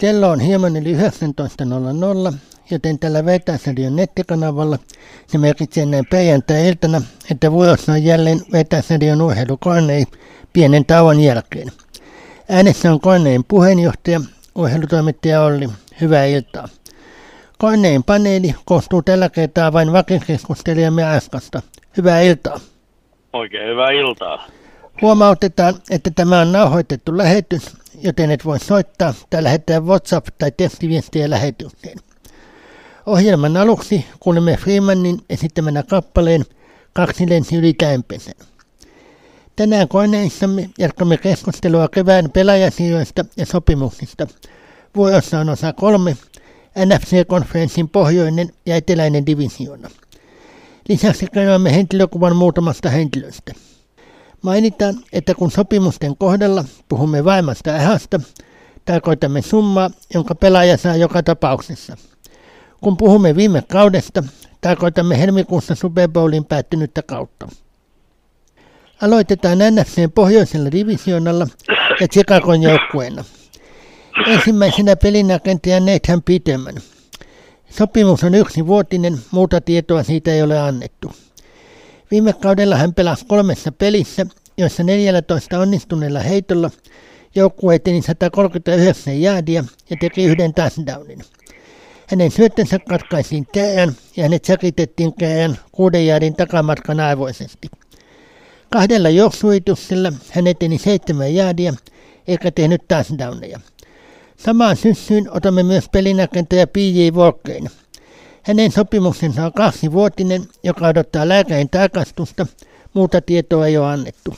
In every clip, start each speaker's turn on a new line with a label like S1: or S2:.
S1: Kello on hieman yli 19.00, joten tällä Vetäsradion nettikanavalla se merkitsee näin perjantai-iltana, että vuorossa on jälleen Vetäsradion urheilu Kornei pienen tauon jälkeen. Äänessä on Kornein puheenjohtaja, urheilutoimittaja Olli. Hyvää iltaa. Kornein paneeli koostuu tällä kertaa vain vakikeskustelijamme Askasta. Hyvää iltaa.
S2: Oikein hyvää iltaa.
S1: Huomautetaan, että tämä on nauhoitettu lähetys, joten et voi soittaa tai lähettää WhatsApp- tai tekstiviestiä lähetykseen. Ohjelman aluksi kuulemme Freemanin esittämänä kappaleen Kaksi lensi yli kämpensä. Tänään koneissamme jatkamme keskustelua kevään pelaajasijoista ja sopimuksista. Vuorossa on osa kolme, NFC-konferenssin pohjoinen ja eteläinen divisioona. Lisäksi käymme henkilökuvan muutamasta henkilöstä. Mainitaan, että kun sopimusten kohdalla puhumme vaimasta ähästä, tarkoitamme summaa, jonka pelaaja saa joka tapauksessa. Kun puhumme viime kaudesta, tarkoitamme helmikuussa Super Bowlin päättynyttä kautta. Aloitetaan NFCn pohjoisella divisioonalla ja Chicagon joukkueena. Ensimmäisenä pelinäkentäjä Nathan Peterman. Sopimus on yksi vuotinen, muuta tietoa siitä ei ole annettu. Viime kaudella hän pelasi kolmessa pelissä, joissa 14 onnistuneella heitolla joukkue eteni 139 jäädiä ja teki yhden touchdownin. Hänen syöttönsä katkaisiin kään ja hänet säkitettiin kään kuuden jäädin takamatkan aivoisesti. Kahdella juoksuituksella hän eteni seitsemän jäädiä eikä tehnyt touchdowneja. Samaan syssyyn otamme myös pelinäkentäjä P.J. Volkein. Hänen sopimuksensa on kaksivuotinen, joka odottaa lääkärin tarkastusta. Muuta tietoa ei ole annettu.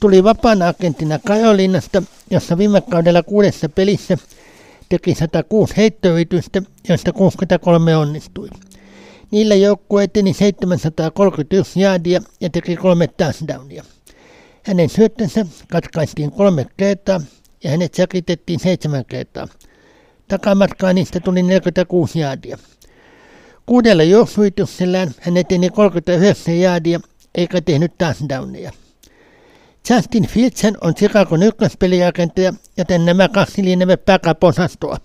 S1: Tuli vapaana agenttina Kajolinnasta, jossa viime kaudella kuudessa pelissä teki 106 heittoyritystä, joista 63 onnistui. Niillä joukkue eteni 731 jaadia ja teki kolme touchdownia. Hänen syöttönsä katkaistiin kolme kertaa ja hänet säkitettiin seitsemän kertaa. Takamatkaa niistä tuli 46 jaadia. Kuudella juoksuituksellään hän eteni 39 jaadia eikä tehnyt touchdowneja. Justin Fieldsen on Chicagon ykköspeliagentaja, joten nämä kaksi lienevät backup-osastoa.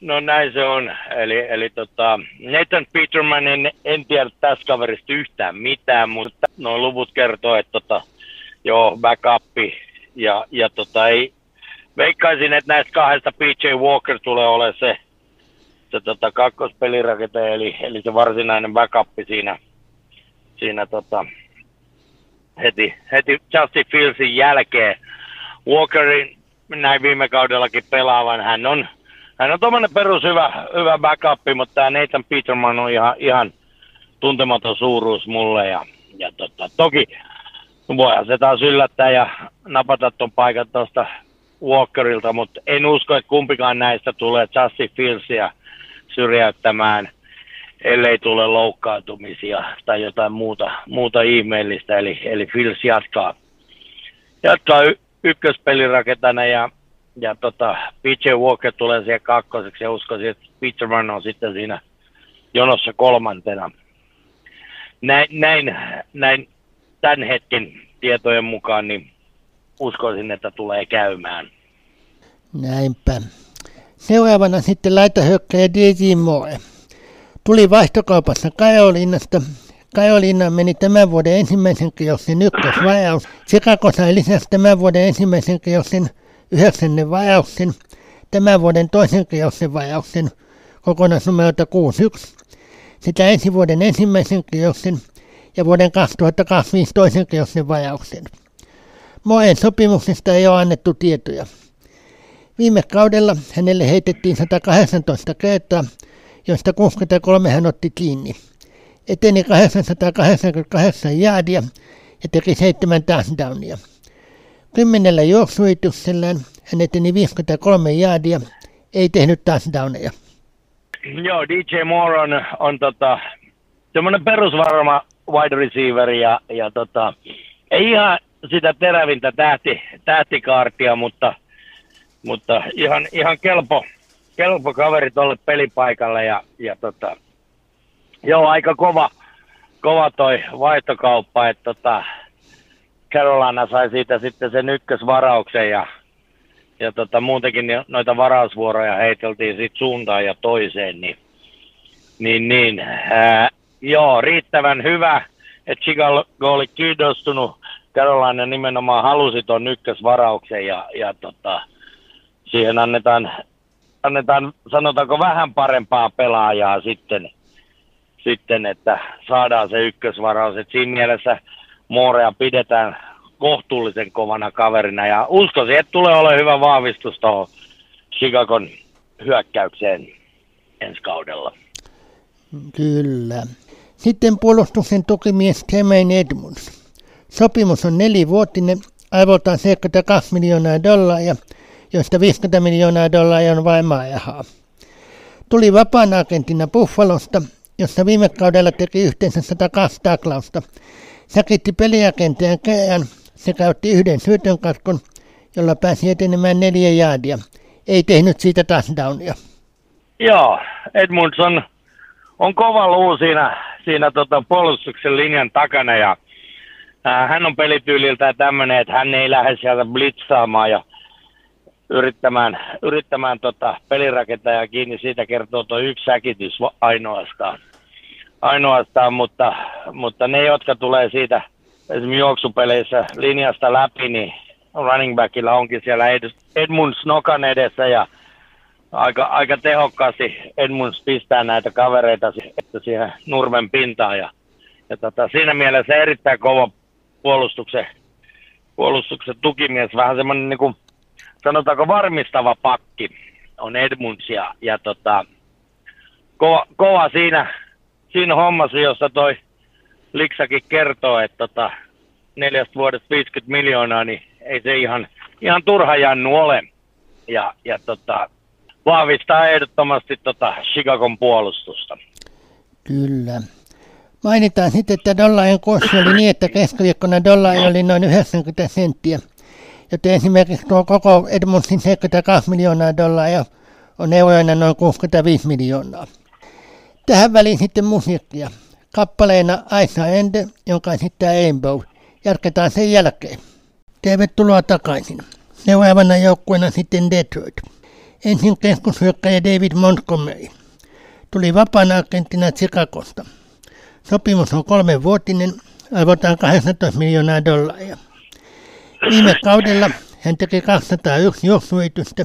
S2: No näin se on. Eli, eli tota, Nathan Peterman en, en tiedä tästä kaverista yhtään mitään, mutta nuo luvut kertoo, että tota, joo, backup. Ja, ja tota, ei, veikkaisin, että näistä kahdesta PJ Walker tulee olemaan se, se tota, kakkospelirakentaja, eli, eli se varsinainen backup siinä, siinä tota, heti, heti Justin Fieldsin jälkeen. Walkerin näin viime kaudellakin pelaavan, hän on, hän on tuommoinen perus hyvä, hyvä backup, mutta tämä Nathan Peterman on ihan, ihan tuntematon suuruus mulle. Ja, ja tota, toki voihan se taas yllättää ja napata tuon paikan tuosta Walkerilta, mutta en usko, että kumpikaan näistä tulee Justin Fieldsia syrjäyttämään, ellei tule loukkaantumisia tai jotain muuta, muuta ihmeellistä. Eli, eli Fils jatkaa, jatkaa y- ykköspelirakentana ja, ja tota, PJ Walker tulee siihen kakkoseksi ja uskoisin, että Peterman on sitten siinä jonossa kolmantena. Näin, näin, näin tämän hetken tietojen mukaan niin uskoisin, että tulee käymään.
S1: Näinpä. Seuraavana sitten laitahökkäjä DJ Moore. Tuli vaihtokaupassa Kajolinnasta. Kajolinna meni tämän vuoden ensimmäisen kierroksen ykkösvajaus. Chicago sai lisäksi tämän vuoden ensimmäisen kierroksen yhdeksännen vajauksen. Tämän vuoden toisen kierroksen vajauksen kokonaisnumerota 61. Sitä ensi vuoden ensimmäisen kierroksen ja vuoden 2025 toisen kierroksen vajauksen. Moen sopimuksesta ei ole annettu tietoja. Viime kaudella hänelle heitettiin 118 kertaa, joista 63 hän otti kiinni. Eteni 888 jaadia ja teki seitsemän touchdownia. Kymmenellä juoksuituksellään hän eteni 53 jaadia, ei tehnyt touchdowneja.
S2: Joo, DJ Moore on, on tota, semmoinen perusvarma wide receiver ja, ja tota, ei ihan sitä terävintä tähti, tähtikaartia, mutta, mutta ihan, ihan kelpo, kelpo kaveri tuolle pelipaikalle ja, ja tota, joo, aika kova, kova toi vaihtokauppa, että tota, Carolina sai siitä sitten sen ykkösvarauksen ja ja tota, muutenkin noita varausvuoroja heiteltiin sit suuntaan ja toiseen, niin, niin, niin ää, joo, riittävän hyvä, että Chicago oli kiinnostunut. Carolina nimenomaan halusi tuon ykkösvarauksen ja, ja tota, siihen annetaan, annetaan, sanotaanko vähän parempaa pelaajaa sitten, sitten että saadaan se ykkösvaraus. Et siinä mielessä Moorea pidetään kohtuullisen kovana kaverina ja uskoisin, että tulee olemaan hyvä vahvistus tuohon Chicagon hyökkäykseen ensi kaudella.
S1: Kyllä. Sitten puolustuksen tukimies Kemein Edmunds. Sopimus on nelivuotinen, aivoltaan 72 miljoonaa dollaria, josta 50 miljoonaa dollaria on vain maajahaa. Tuli vapaan agentina Buffalosta, jossa viime kaudella teki yhteensä 102 taklausta. Säkitti peliagenteen keään sekä otti yhden syötön katkon, jolla pääsi etenemään neljä jaadia. Ei tehnyt siitä touchdownia.
S2: Joo, Edmunds on, kova luu siinä, siinä tota puolustuksen linjan takana ja hän on pelityyliltä tämmöinen, että hän ei lähde sieltä blitzaamaan ja yrittämään, yrittämään tota pelirakentajaa kiinni. Siitä kertoo tuo yksi säkitys ainoastaan. ainoastaan mutta, mutta ne, jotka tulee siitä – esimerkiksi juoksupeleissä linjasta läpi, niin running backilla onkin siellä Ed, Edmunds nokan edessä ja aika, aika tehokkaasti Edmunds pistää näitä kavereita siihen nurmen pintaan ja, ja tota, siinä mielessä erittäin kova puolustuksen, puolustuksen tukimies, vähän semmoinen niin kuin, sanotaanko varmistava pakki on Edmunds ja, ja tota, kova, kova siinä, siinä hommassa, jossa toi Liksakin kertoo, että tota, neljästä vuodesta 50 miljoonaa, niin ei se ihan, ihan turha jannu ole. Ja, ja tota, vahvistaa ehdottomasti tota Chicagon puolustusta.
S1: Kyllä. Mainitaan sitten, että dollarin kurssi oli niin, että keskiviikkona dollari oli noin 90 senttiä. Joten esimerkiksi tuo koko Edmundsin 72 miljoonaa dollaria on euroina noin 65 miljoonaa. Tähän väliin sitten musiikkia kappaleena Aisa Ende, jonka esittää Rainbow. Jatketaan sen jälkeen. Tervetuloa takaisin. Seuraavana joukkueena sitten Detroit. Ensin keskushyökkäjä David Montgomery. Tuli vapaana agenttina Chicagosta. Sopimus on kolmenvuotinen, arvotaan 18 miljoonaa dollaria. Viime kaudella hän teki 201 juoksuyritystä,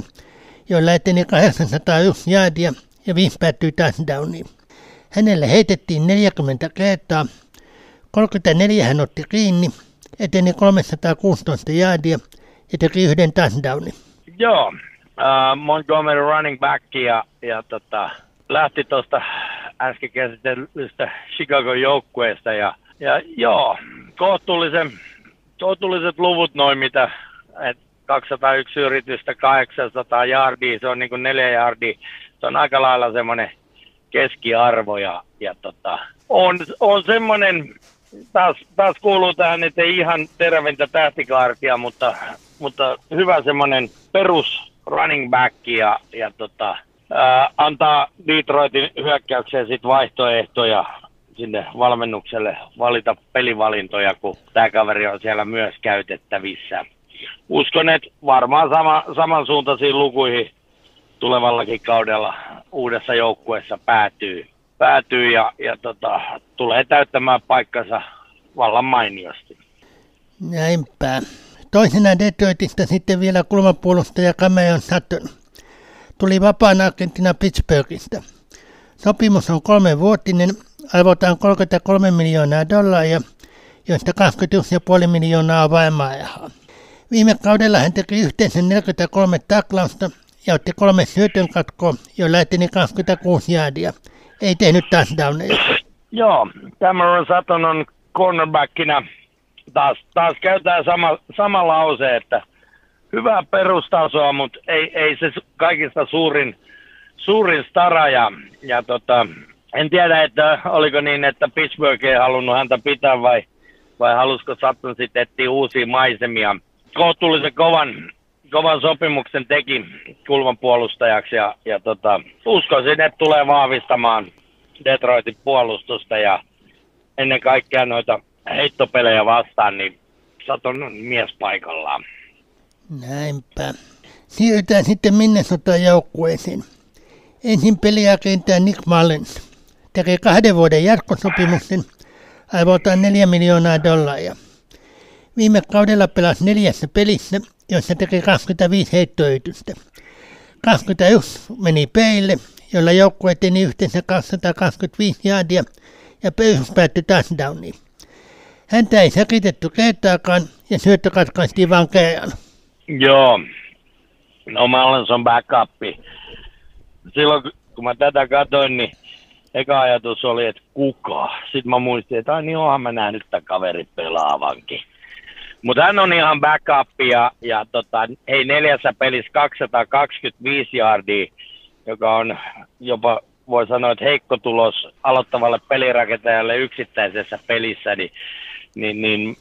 S1: joilla eteni 801 jaadia ja viisi päättyi touchdowniin. Hänelle heitettiin 40 kertaa, 34 hän otti kiinni, eteni 316 jaadia ja teki yhden touchdownin.
S2: Joo, uh, Montgomery running back ja, ja tota, lähti tuosta äsken käsitellystä Chicago joukkueesta ja, ja joo, kohtuullisen, kohtuulliset luvut noin mitä, et 201 yritystä, 800 jardia, se on niin kuin 4 jardia, se on aika lailla semmoinen keskiarvo ja, ja tota, on, on semmoinen, taas, taas kuuluu tähän, että ei ihan tervintä tähtikaartia, mutta, mutta hyvä semmoinen perus running back ja, ja tota, ää, antaa Detroitin hyökkäykseen sit vaihtoehtoja sinne valmennukselle valita pelivalintoja, kun tämä kaveri on siellä myös käytettävissä. Uskon, että varmaan sama, samansuuntaisiin lukuihin tulevallakin kaudella uudessa joukkueessa päätyy, päätyy ja, ja tota, tulee täyttämään paikkansa vallan mainiosti.
S1: Näinpä. Toisena Detroitista sitten vielä kulmapuolustaja Cameron Sutton. Tuli vapaan agentina Pittsburghista. Sopimus on kolmenvuotinen, arvotaan 33 miljoonaa dollaria, joista 21,5 miljoonaa on vain Viime kaudella hän teki yhteensä 43 taklausta ja otti kolme syötön katkoa, joilla eteni 26 jaadia. Ei tehnyt touchdowneja.
S2: Joo, Cameron Sutton on cornerbackina. Taas, taas käytetään sama, sama lause, että hyvää perustasoa, mutta ei, ei se kaikista suurin, suurin stara. Ja, ja tota, en tiedä, että oliko niin, että Pittsburgh ei halunnut häntä pitää vai, vai halusiko Sutton sitten etsiä uusia maisemia. Kohtuullisen kovan kovan sopimuksen teki kulman puolustajaksi ja, ja tota, uskoisin, että tulee vahvistamaan Detroitin puolustusta ja ennen kaikkea noita heittopelejä vastaan, niin Saton on mies paikallaan.
S1: Näinpä. Siirrytään sitten Minnesota joukkueeseen. Ensin peliagentaja Nick Mullins tekee kahden vuoden jatkosopimuksen aivotaan 4 miljoonaa dollaria. Viime kaudella pelasi neljässä pelissä, jossa teki 25 heittoyritystä. 21 meni peille, jolla joukkue teni yhteensä 225 jaadia ja perus päättyi touchdowniin. Häntä ei säkitetty kertaakaan ja syöttö katkaistiin vain kerran.
S2: Joo. No mä olen son backupi. Silloin kun mä tätä katsoin, niin eka ajatus oli, että kuka. Sitten mä muistin, että ai niin onhan mä nähnyt tämän kaverin pelaavankin. Mutta hän on ihan backup ja, ja tota, hei neljässä pelissä 225 yardia, joka on jopa voi sanoa, että heikko tulos aloittavalle pelirakentajalle yksittäisessä pelissä, niin, niin, niin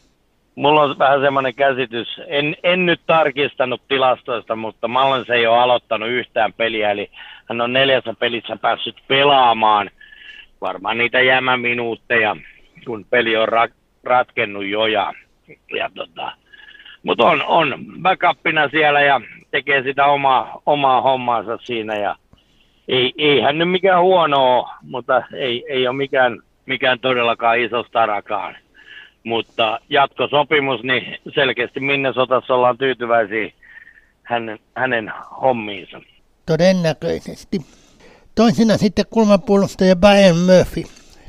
S2: mulla on vähän semmoinen käsitys, en, en nyt tarkistanut tilastoista, mutta Mallens ei ole aloittanut yhtään peliä, eli hän on neljässä pelissä päässyt pelaamaan varmaan niitä jäämäminuutteja, kun peli on ra- ratkennut jo ja, ja tota, mutta on, on backupina siellä ja tekee sitä omaa, omaa hommaansa siinä ja ei, ei hän nyt mikään huono ole, mutta ei, ei ole mikään, mikään todellakaan iso starakaan. Mutta jatkosopimus, niin selkeästi Minnesotassa ollaan tyytyväisiä hänen, hänen hommiinsa.
S1: Todennäköisesti. Toisena sitten kulmapuolustaja Brian Murphy.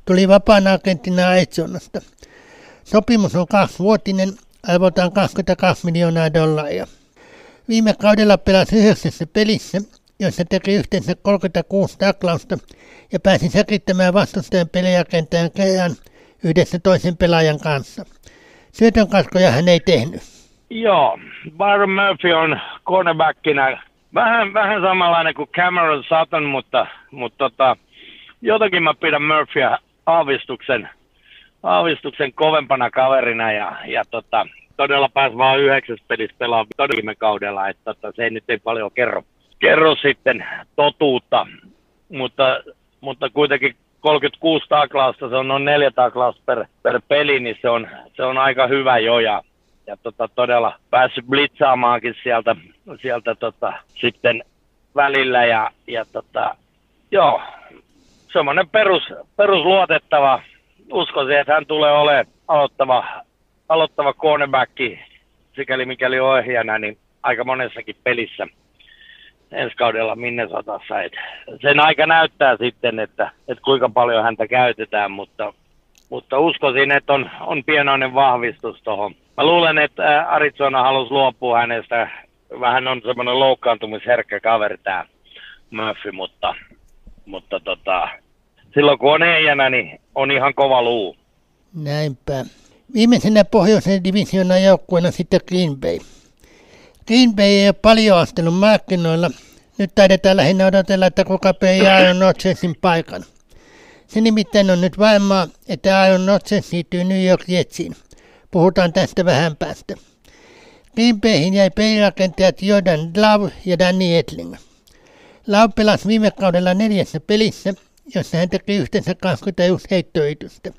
S1: Tuli vapaana agenttina Arizonasta. Sopimus on kaksivuotinen, arvotaan 22 miljoonaa dollaria. Viime kaudella pelasi yhdeksässä pelissä, jossa teki yhteensä 36 taklausta ja pääsi säkittämään vastustajan peliakentäjän kerran yhdessä toisen pelaajan kanssa. Syötön kaskoja hän ei tehnyt.
S2: Joo, Byron Murphy on cornerbackina vähän, vähän samanlainen kuin Cameron Sutton, mutta, mutta tota, jotenkin mä pidän Murphyä aavistuksen, aavistuksen kovempana kaverina ja, ja tota, todella pääsi vaan yhdeksäs pelissä pelaa viime kaudella, että tota, se ei nyt ei paljon kerro, kerro sitten totuutta, mutta, mutta kuitenkin 36 taklausta, se on noin neljä taklausta per, per peli, niin se on, se on aika hyvä jo ja, ja tota, todella päässyt blitzaamaankin sieltä, sieltä tota, sitten välillä ja, ja tota, joo, semmoinen perus, perusluotettava, uskoisin, että hän tulee olemaan aloittava, aloittava cornerback, sikäli mikäli ohjana, niin aika monessakin pelissä – ensi kaudella Minnesotassa. Et sen aika näyttää sitten, että, että kuinka paljon häntä käytetään, mutta, mutta uskoisin, että on, on pienoinen vahvistus tuohon. Mä luulen, että Arizona halusi luopua hänestä. Vähän on semmoinen loukkaantumisherkkä kaveri tämä Murphy, mutta, mutta tota, silloin kun on eijänä, niin on ihan kova luu.
S1: Näinpä. Viimeisenä pohjoisen divisioonan joukkueena sitten Green Bay. Green Bay ei ole paljon astunut markkinoilla. Nyt taidetaan lähinnä odotella, että kuka pei Aaron Rodgersin paikan. Se nimittäin on nyt varmaa, että Aaron Rodgers siirtyy New York Jetsiin. Puhutaan tästä vähän päästä. Green Bayhin jäi pelirakentajat Jordan Love ja Danny Etling. Love pelasi viime kaudella neljässä pelissä, jossa hän teki yhteensä 21 heittoyritystä.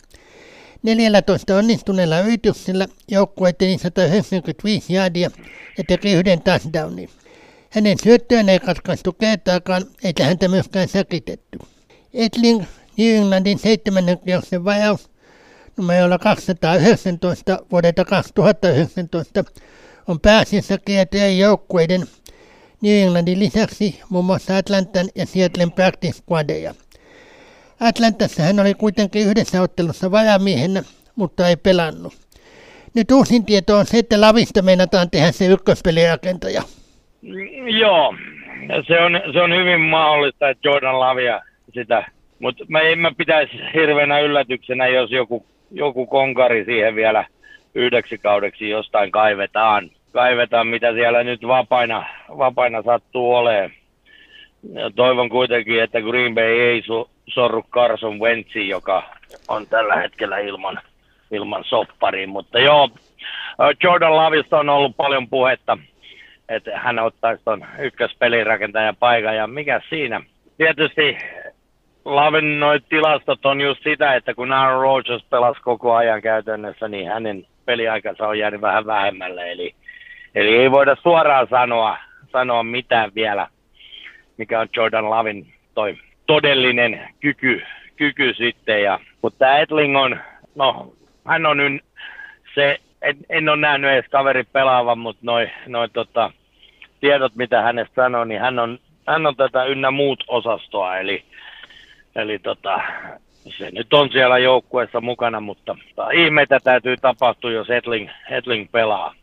S1: 14 onnistuneella yrityksellä joukkue teki 195 jaadia ja teki yhden touchdownin. Hänen syöttöön ei katkaistu kertaakaan, eikä häntä myöskään säkitetty. Etling, New Englandin seitsemännen kierroksen vajaus numerolla 219 vuodelta 2019 on pääasiassa kiertäjän joukkueiden New Englandin lisäksi muun muassa Atlantan ja Seattlen practice squadeja. Atlantassa hän oli kuitenkin yhdessä ottelussa vajamiehenä, mutta ei pelannut. Nyt uusin tieto on se, että Lavista meinataan tehdä se ykköspelirakentaja.
S2: Joo, se on, se on hyvin mahdollista, että Jordan Lavia sitä, mutta mä en mä pitäisi hirveänä yllätyksenä, jos joku, joku konkari siihen vielä yhdeksi kaudeksi jostain kaivetaan. Kaivetaan, mitä siellä nyt vapaina, vapaina sattuu olemaan. Toivon kuitenkin, että Green Bay ei su- sorru Carson Wentzin, joka on tällä hetkellä ilman, ilman soppariin. Mutta joo, Jordan Lavista on ollut paljon puhetta, että hän ottaisi tuon ykköspelirakentajan paikan. Ja mikä siinä? Tietysti Lavin noit tilastot on just sitä, että kun Aaron Rodgers pelasi koko ajan käytännössä, niin hänen peliaikansa on jäänyt vähän vähemmälle. Eli, eli ei voida suoraan sanoa, sanoa mitään vielä, mikä on Jordan Lavin toi todellinen kyky, kyky sitten. Ja, mutta tämä Etling on, no hän on nyt se, en, en ole nähnyt edes kaveri pelaavan, mutta noi, noi tota, tiedot, mitä hänestä sanoo, niin hän on, hän on tätä ynnä muut osastoa, eli, eli tota, se nyt on siellä joukkueessa mukana, mutta ihmeitä täytyy tapahtua, jos Etling, Etling pelaa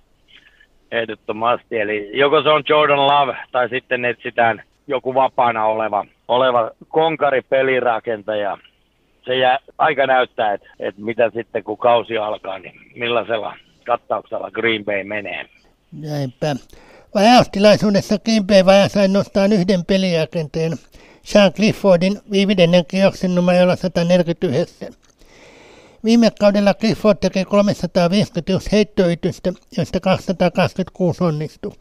S2: ehdottomasti. Eli joko se on Jordan Love tai sitten etsitään joku vapaana oleva, oleva konkari pelirakentaja. Se jää, aika näyttää, että, että mitä sitten kun kausi alkaa, niin millaisella kattauksella Green Bay menee.
S1: Näinpä. Vajaustilaisuudessa Green Bay sai nostaa yhden peliakenteen Sean Cliffordin viimeinen kierroksen numerolla 149. Viime kaudella Clifford teki 351 heittoyritystä, joista 226 onnistui.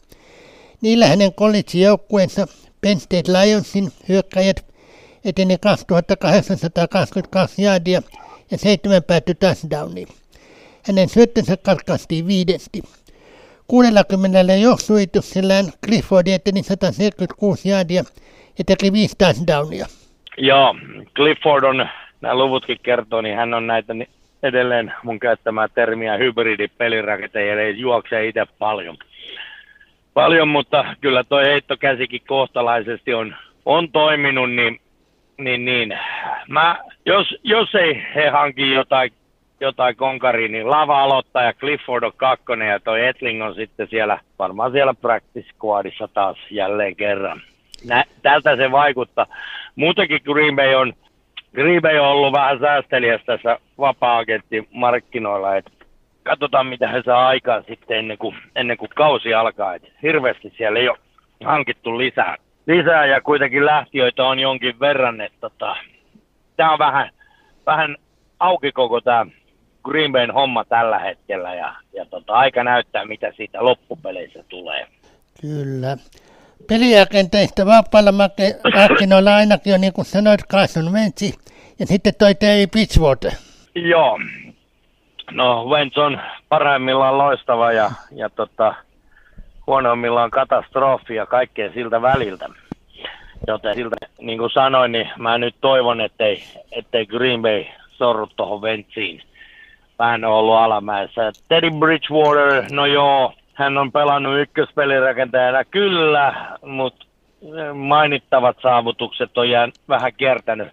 S1: Niillä hänen college-joukkueensa Penn State Lionsin hyökkäjät eteni 2822 jaadia ja seitsemän päättyi touchdowniin. Hänen syöttönsä katkaistiin viidesti. 60 juoksuituksellään Clifford eteni 176 jaadia teki viisi touchdownia.
S2: Joo, Clifford on, nämä luvutkin kertoo, niin hän on näitä edelleen mun käyttämää termiä hybridipelirakentajia, eli juoksee itse paljon. Paljon, mutta kyllä toi heittokäsikin kohtalaisesti on, on toiminut, niin, niin, niin. Mä, jos, jos ei he hanki jotain, jotain konkaria, niin Lava aloittaa ja Clifford on kakkonen ja toi Etling on sitten siellä, varmaan siellä practice squadissa taas jälleen kerran nä, tältä se vaikuttaa. Muutenkin Green Bay on, Green Bay on ollut vähän säästeliäs tässä vapaa-agenttimarkkinoilla, että katsotaan mitä he saa aikaan sitten ennen kuin, ennen kuin kausi alkaa. Et hirveästi siellä ei ole hankittu lisää, lisää ja kuitenkin lähtiöitä on jonkin verran. Tota, tämä on vähän, vähän auki koko tämä Green Bayn homma tällä hetkellä ja, ja tota, aika näyttää mitä siitä loppupeleissä tulee.
S1: Kyllä peliagenteista vapaalla markkinoilla ainakin on niin kuin sanoit Carson Wentz ja sitten toi Terry Pitchwater.
S2: Joo. No Wentz on parhaimmillaan loistava ja, ja tota, huonoimmillaan katastrofi ja kaikkea siltä väliltä. Joten siltä, niin kuin sanoin, niin mä nyt toivon, ettei, ettei Green Bay sorru tuohon Wentsiin. Vähän on ollut alamäessä. Teddy Bridgewater, no joo, hän on pelannut ykköspelirakentajana kyllä, mutta mainittavat saavutukset on jään vähän kiertänyt,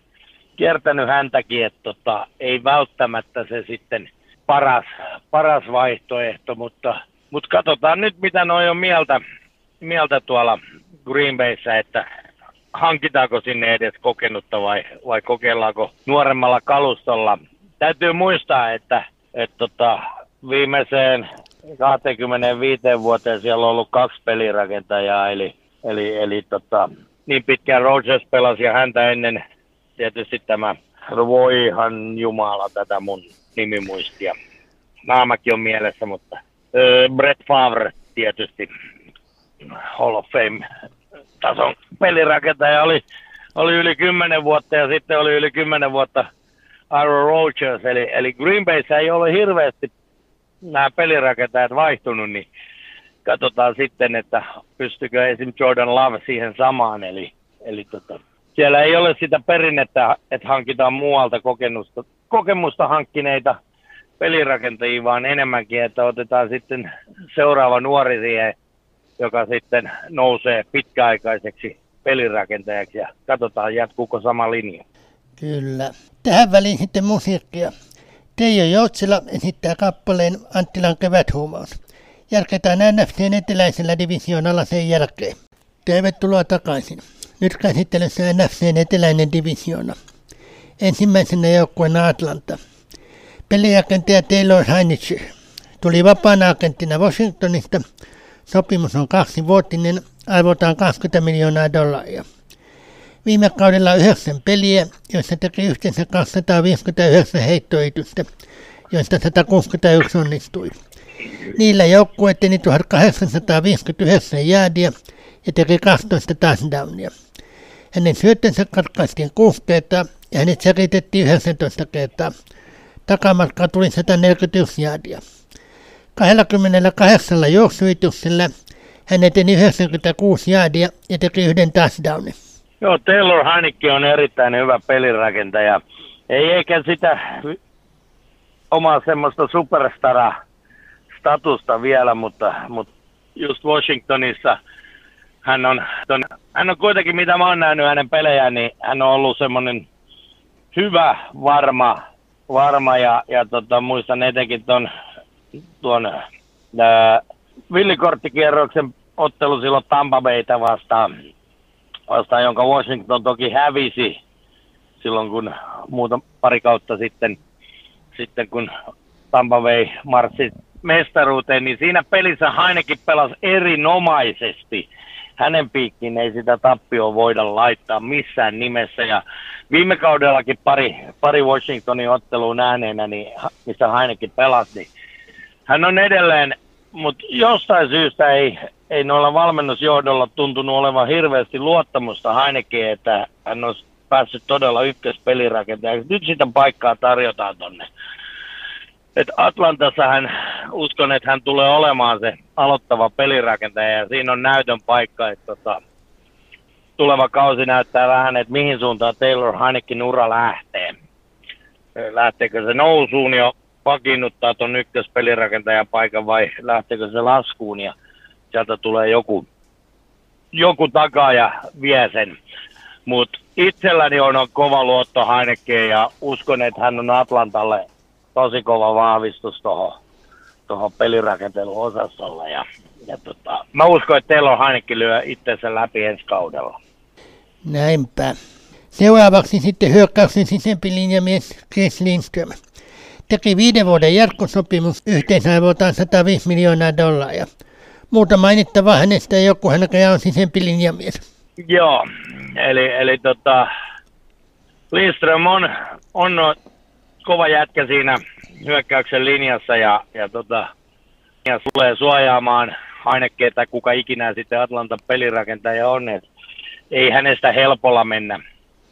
S2: kiertänyt häntäkin, että tota, ei välttämättä se sitten paras, paras vaihtoehto, mutta, mutta katsotaan nyt mitä noin on mieltä, mieltä tuolla Green Bayssä, että hankitaanko sinne edes kokenutta vai, vai kokeillaanko nuoremmalla kalustolla. Täytyy muistaa, että, että tota, viimeiseen 25 vuoteen siellä on ollut kaksi pelirakentajaa, eli, eli, eli tota, niin pitkään Rogers pelasi ja häntä ennen tietysti tämä, voihan jumala tätä mun nimimuistia. Naamakin on mielessä, mutta öö, Brett Favre tietysti Hall of Fame tason pelirakentaja oli, oli yli 10 vuotta ja sitten oli yli 10 vuotta Aaron Rodgers, eli, eli Green Bayssä ei ole hirveästi nämä pelirakentajat vaihtunut, niin katsotaan sitten, että pystykö esim. Jordan Love siihen samaan. Eli, eli tota, siellä ei ole sitä perinnettä, että hankitaan muualta kokemusta, kokemusta hankkineita pelirakentajia, vaan enemmänkin, että otetaan sitten seuraava nuori siihen, joka sitten nousee pitkäaikaiseksi pelirakentajaksi ja katsotaan jatkuuko sama linja.
S1: Kyllä. Tähän väliin sitten musiikkia. Teijo Joutsila esittää kappaleen Anttilan keväthuumaus. Jatketaan NFCn eteläisellä divisioonalla sen jälkeen. Tervetuloa takaisin. Nyt käsittelyssä NFCn eteläinen divisioona. Ensimmäisenä joukkueena Atlanta. Peliagentaja Taylor Heinich tuli vapaana agenttina Washingtonista. Sopimus on kaksivuotinen, arvotaan 20 miljoonaa dollaria. Viime kaudella yhdeksän peliä, joissa teki yhteensä 259 heittoitystä, joista 161 onnistui. Niillä joukkue eteni 1859 jäädiä ja teki 12 touchdownia. Hänen syöttönsä katkaistiin 6 kertaa ja hänet säritettiin 19 kertaa. Takamatkaa tuli 141 jäädiä. 28 juoksuyrityksellä Hän eteni 96 jaadia ja teki yhden touchdownin.
S2: Joo, Taylor Hannikki on erittäin hyvä pelirakentaja. Ei eikä sitä omaa semmoista superstara statusta vielä, mutta, mutta just Washingtonissa hän on, ton, hän on kuitenkin, mitä mä oon nähnyt hänen pelejään, niin hän on ollut semmoinen hyvä, varma, varma ja, ja tota, muistan etenkin ton, tuon ää, villikorttikierroksen ottelu silloin Tampa Bayta vastaan, vastaan, jonka Washington toki hävisi silloin, kun muuta pari kautta sitten, sitten kun Tampa Bay marssi mestaruuteen, niin siinä pelissä Hainekin pelasi erinomaisesti. Hänen piikkiin ei sitä tappioa voida laittaa missään nimessä. Ja viime kaudellakin pari, pari Washingtonin ottelua nähneenä, niin, missä Hainekin pelasi, niin hän on edelleen, mutta jostain syystä ei, ei noilla valmennusjohdolla tuntunut olevan hirveästi luottamusta Heinekeen, että hän olisi päässyt todella ykköspelirakentajaksi. Nyt sitä paikkaa tarjotaan tonne. Et Atlantassa hän, uskon, että hän tulee olemaan se aloittava pelirakentaja ja siinä on näytön paikka, että tota, tuleva kausi näyttää vähän, että mihin suuntaan Taylor Heinekin ura lähtee. Lähteekö se nousuun jo vakiinnuttaa tuon ykköspelirakentajan paikan vai lähteekö se laskuun ja sieltä tulee joku, joku takaa ja vie sen. Mutta itselläni on, kova luotto Heinekeen ja uskon, että hän on Atlantalle tosi kova vahvistus tuohon toho pelirakenteluosastolle. Ja, ja tota, mä uskon, että teillä on Heinekki lyö itsensä läpi ensi kaudella.
S1: Näinpä. Seuraavaksi sitten hyökkäyksen sisempi linjamies Chris Lindström. Teki viiden vuoden jatkosopimus yhteensä arvotaan 105 miljoonaa dollaria. Muuta mainittavaa hänestä joku hän on sisempi linjamies.
S2: Joo, eli, eli tota, Lindström on, on kova jätkä siinä hyökkäyksen linjassa ja, ja, tota, ja tulee suojaamaan Heineke tai kuka ikinä sitten Atlantan pelirakentaja on, että ei hänestä helpolla mennä,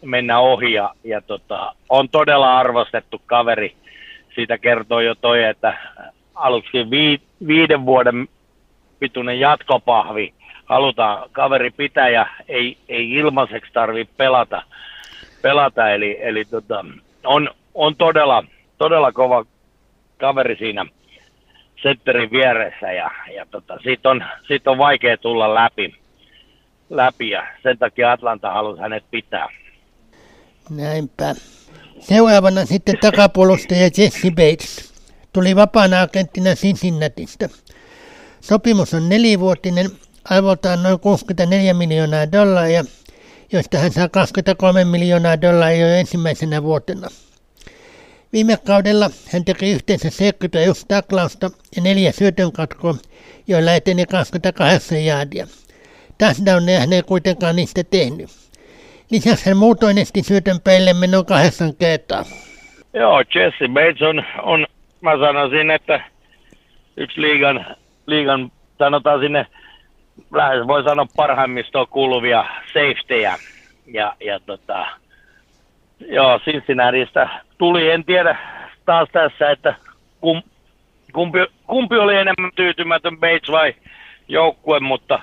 S2: mennä ohi ja, ja tota, on todella arvostettu kaveri. Siitä kertoo jo toi, että aluksi vi, viiden vuoden pituinen jatkopahvi halutaan kaveri pitää ja ei, ei ilmaiseksi tarvitse pelata, pelata. eli, eli tota, on, on todella, todella kova kaveri siinä setterin vieressä ja, ja tota, siitä, on, siitä on vaikea tulla läpi, läpi ja sen takia Atlanta halusi hänet pitää.
S1: Näinpä. Seuraavana sitten takapuolustaja Jesse Bates. Tuli vapaana agenttina Cincinnatista. Sopimus on nelivuotinen, arvoltaan noin 64 miljoonaa dollaria, josta hän saa 23 miljoonaa dollaria jo ensimmäisenä vuotena. Viime kaudella hän teki yhteensä 71 taklausta ja neljä syötön katkoa, joilla eteni 28 jaadia. Touchdowneja hän ei kuitenkaan niistä tehnyt. Lisäksi hän muutoin esti syötön peille menon kahdeksan kertaa.
S2: Joo, Jesse Bates on, on, mä sanoisin, että yksi liigan, liigan sanotaan sinne, lähes voi sanoa parhaimmistoon kuuluvia safetyjä. Ja, ja tota, joo, Cincinnatiista tuli, en tiedä taas tässä, että kum, kumpi, kumpi oli enemmän tyytymätön Bates vai joukkue, mutta,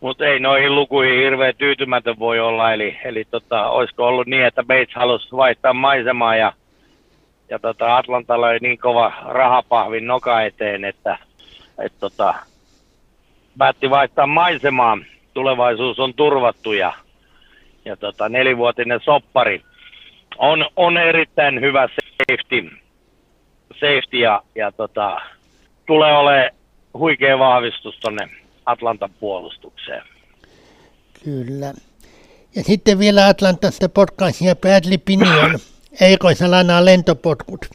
S2: mutta ei noihin lukuihin hirveän tyytymätön voi olla. Eli, eli tota, olisiko ollut niin, että Bates halusi vaihtaa maisemaa ja, ja tota Atlantalla oli niin kova rahapahvin noka eteen, että et tota, päätti vaihtaa maisemaa. Tulevaisuus on turvattu ja, ja tota, nelivuotinen soppari on, on erittäin hyvä safety, safety ja, ja tota, tulee olemaan huikea vahvistus tuonne Atlantan puolustukseen.
S1: Kyllä. Ja sitten vielä Atlantasta potkaisia Bradley Pinion, erikoisalanaa lentopotkut.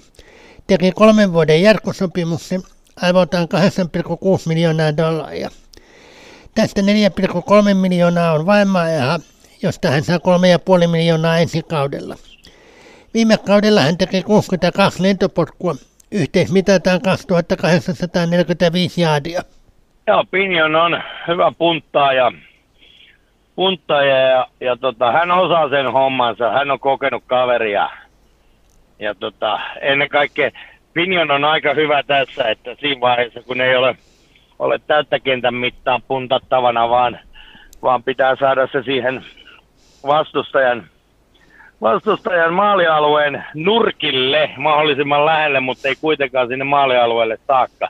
S1: Teki kolmen vuoden jatkosopimuksen, arvotaan 8,6 miljoonaa dollaria. Tästä 4,3 miljoonaa on vaimaajaha, josta hän saa 3,5 miljoonaa ensi kaudella. Viime kaudella hän teki 62 lentopotkua. Yhteismitataan 2845 jaadia.
S2: Joo, Pinion on hyvä punttaaja, punttaaja ja, ja tota, hän osaa sen hommansa. Hän on kokenut kaveria. Ja tota, ennen kaikkea Pinion on aika hyvä tässä, että siinä vaiheessa kun ei ole ole täyttä kentän mittaan puntattavana, vaan, vaan pitää saada se siihen vastustajan, vastustajan maalialueen nurkille mahdollisimman lähelle, mutta ei kuitenkaan sinne maalialueelle saakka.